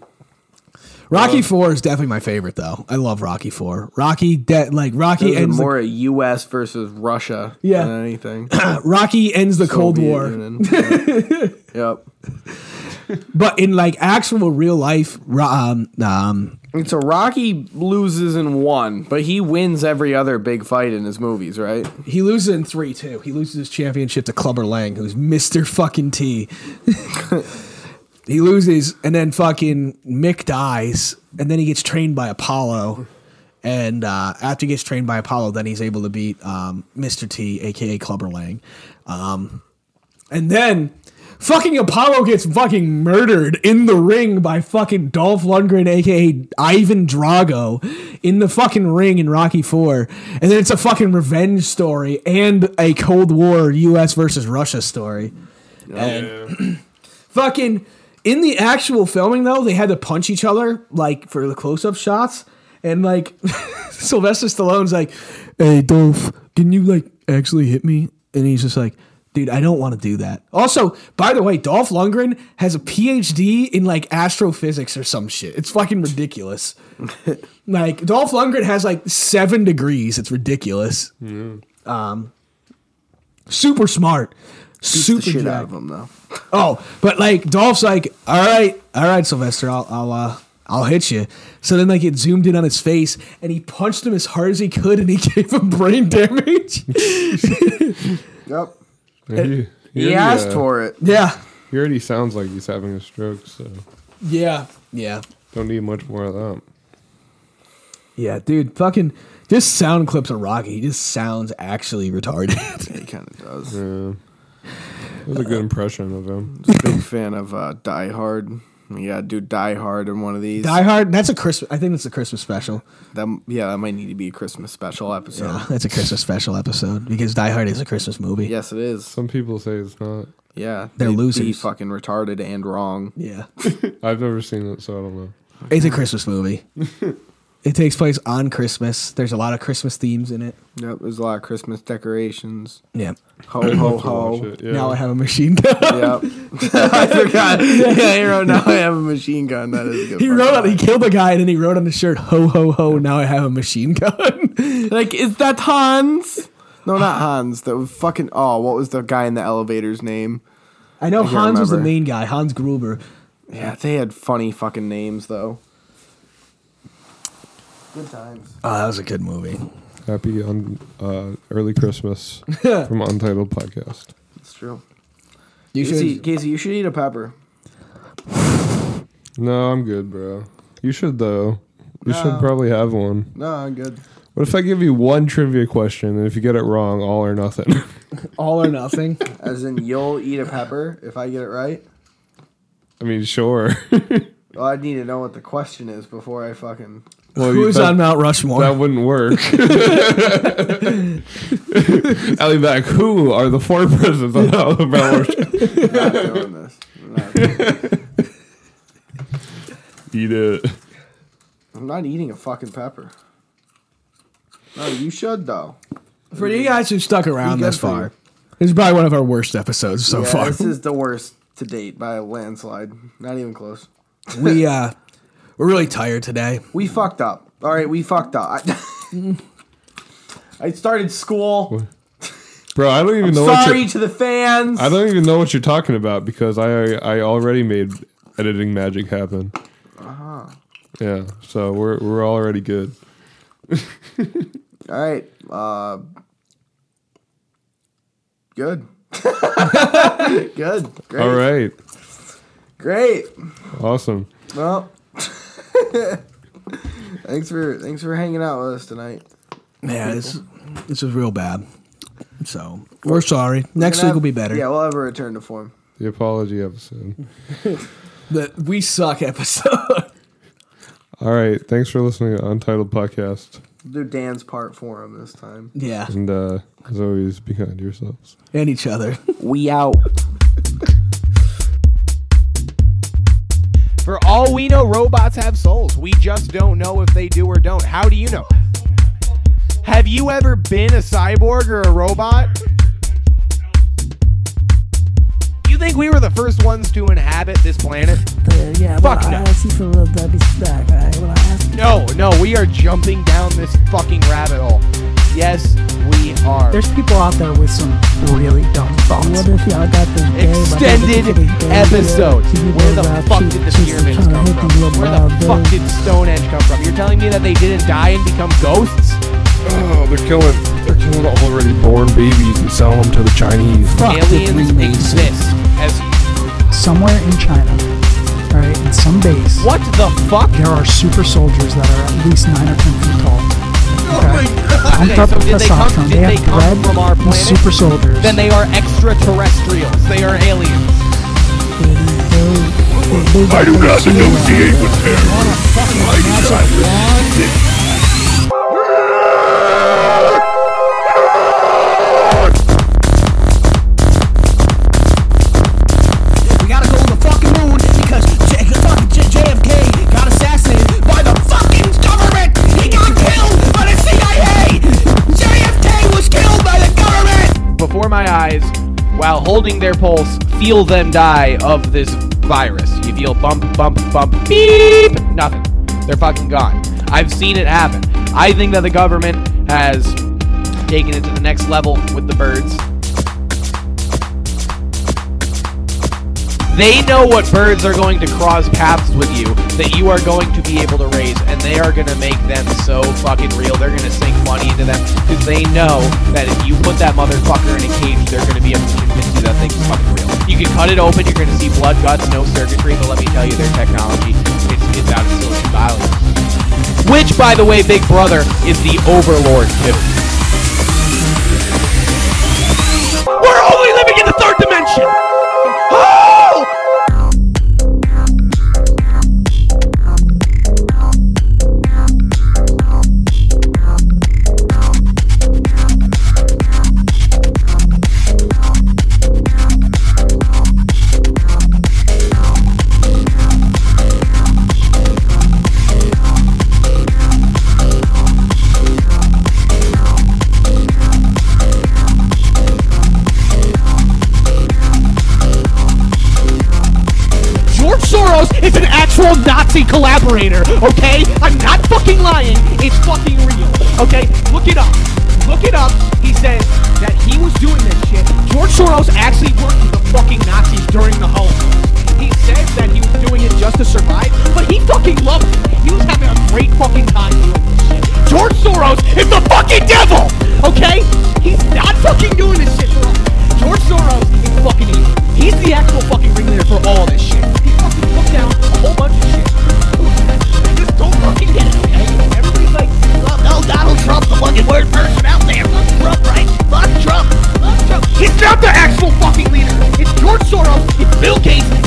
Rocky uh, Four is definitely my favorite though. I love Rocky Four. Rocky, de- like Rocky Those are ends the, more a U.S. versus Russia Yeah. than anything. Rocky ends the Cold War. Union. yep. But in like actual real life, um, um, so Rocky loses in one, but he wins every other big fight in his movies, right? he loses in three too. He loses his championship to Clubber Lang, who's Mister Fucking T. he loses, and then fucking Mick dies, and then he gets trained by Apollo. And uh, after he gets trained by Apollo, then he's able to beat um, Mr. T, aka Clubber Lang. Um, and then fucking Apollo gets fucking murdered in the ring by fucking Dolph Lundgren, aka Ivan Drago, in the fucking ring in Rocky Four. And then it's a fucking revenge story and a Cold War U.S. versus Russia story. And fucking in the actual filming though, they had to punch each other like for the close-up shots. And like Sylvester Stallone's like, "Hey Dolph, can you like actually hit me?" And he's just like, "Dude, I don't want to do that." Also, by the way, Dolph Lundgren has a PhD in like astrophysics or some shit. It's fucking ridiculous. like Dolph Lundgren has like seven degrees. It's ridiculous. Um, super smart. Super the shit jacked. out of him though. Oh, but like Dolph's like, all right, all right, Sylvester, I'll, I'll, uh, I'll hit you. So then like it zoomed in on his face, and he punched him as hard as he could, and he gave him brain damage. Yep. Yeah, he, He already, asked uh, for it. yeah, He already sounds like he's having a stroke, so yeah, yeah, don't need much more of that. yeah, dude. Fucking just sound clips of Rocky. He just sounds actually retarded. He kind of does. Yeah, that was a good impression of him. Just a big fan of uh, Die Hard. We gotta do Die Hard in one of these. Die Hard. That's a Christmas. I think that's a Christmas special. That, yeah, that might need to be a Christmas special episode. Yeah, that's a Christmas special episode because Die Hard is a Christmas movie. Yes, it is. Some people say it's not. Yeah, They're they'd Be fucking retarded and wrong. Yeah. I've never seen it, so I don't know. It's a Christmas movie. it takes place on Christmas. There's a lot of Christmas themes in it. Yep, there's a lot of Christmas decorations. Yeah. Ho ho ho. it, yeah. Now I have a machine gun. Yep. I forgot. Yeah, he wrote, now I have a machine gun. That is a good. he wrote on, he killed a guy and then he wrote on his shirt, ho ho ho, now I have a machine gun. Like, is that Hans? No, not Hans. The fucking. Oh, what was the guy in the elevator's name? I know can't Hans was the main guy, Hans Gruber. Yeah, they had funny fucking names though. Good times. Oh, that was a good movie. Happy on uh, early Christmas from Untitled Podcast. It's true. You Casey, should. Casey, you should eat a pepper. No, I'm good, bro. You should though. You should probably have one. No, I'm good. What if I give you one trivia question and if you get it wrong, all or nothing? All or nothing. As in, you'll eat a pepper if I get it right. I mean, sure. Well, I need to know what the question is before I fucking. Well, Who's that, on Mount Rushmore? That wouldn't work. Ali back. Who are the four presidents on Alabama? Not doing this. I'm not, doing this. Eat it. I'm not eating a fucking pepper. No, you should though. For you guys who stuck around Be good this for far, you. this is probably one of our worst episodes so yeah, far. this is the worst to date by a landslide. Not even close. we uh, we're really tired today. We fucked up. All right, we fucked up. I, I started school. Bro, I don't even I'm know what sorry you're, to the fans. I don't even know what you're talking about because I I already made editing magic happen. Uh-huh. Yeah, so we're we're already good. All right. Uh, good. Good. Great. All right. Great. Awesome. Well, thanks for thanks for hanging out with us tonight. Yeah, this this is real bad. So we're sorry. Next We're week gonna will be better. Yeah, we'll have a return to form. The apology episode. The we suck episode. All right. Thanks for listening to Untitled Podcast. Do Dan's part for him this time. yeah, And uh, as always, be kind to yourselves. and each other. We out. For all we know, robots have souls. We just don't know if they do or don't. How do you know? Have you ever been a cyborg or a robot? You think we were the first ones to inhabit this planet? Uh, yeah, Fuck well, no. I asked you little back. Alright, well, I No, no, we are jumping down this fucking rabbit hole. Yes, we are. There's people out there with some really dumb thoughts. What if y'all got the gay, Extended episode. Where the fuck did the pyramids come from? Where the fuck did Stonehenge come from? You're telling me that they didn't die and become ghosts? Oh, they're killing. They're killing already born babies and selling them to the Chinese. Fuck Aliens Freemasons. exist as Somewhere in China, all right, in some base, what the fuck? there are super soldiers that are at least nine or ten feet tall. Okay? Okay, up so did they come- did They have come bred from our planet? super soldiers. Then they are extraterrestrials. They are aliens. I do not negotiate with We holding their pulse, feel them die of this virus. You feel bump, bump, bump, beep. Nothing. They're fucking gone. I've seen it happen. I think that the government has taken it to the next level with the birds. They know what birds are going to cross paths with you that you are going to be able to raise, and they are going to make them so fucking real. They're going to sink money into them because they know that if you put that motherfucker in a cage, they're going to be able to convince you that thing's fucking real. You can cut it open, you're going to see blood, guts, no circuitry, but let me tell you, their technology it's, it's out of Silicon Valley. Which, by the way, Big Brother is the overlord too. Collaborator, okay? I'm not fucking lying. It's fucking real, okay? Look it up. Look it up. He says that he was doing this shit. George Soros actually worked with the fucking Nazis during the Holocaust. He says that he was doing it just to survive, but he fucking loved it. He was having a great fucking time doing this shit. George Soros is the fucking devil, okay? He's not fucking doing this shit. George Soros is fucking evil. He's the actual fucking ringleader for all this shit. He fucking took down a whole bunch of fucking no, Donald Trump's the fucking worst person out there. Fuck right? Fuck Trump. Fuck Trump. Not the actual fucking leader. It's George Soros. It's Bill Gates.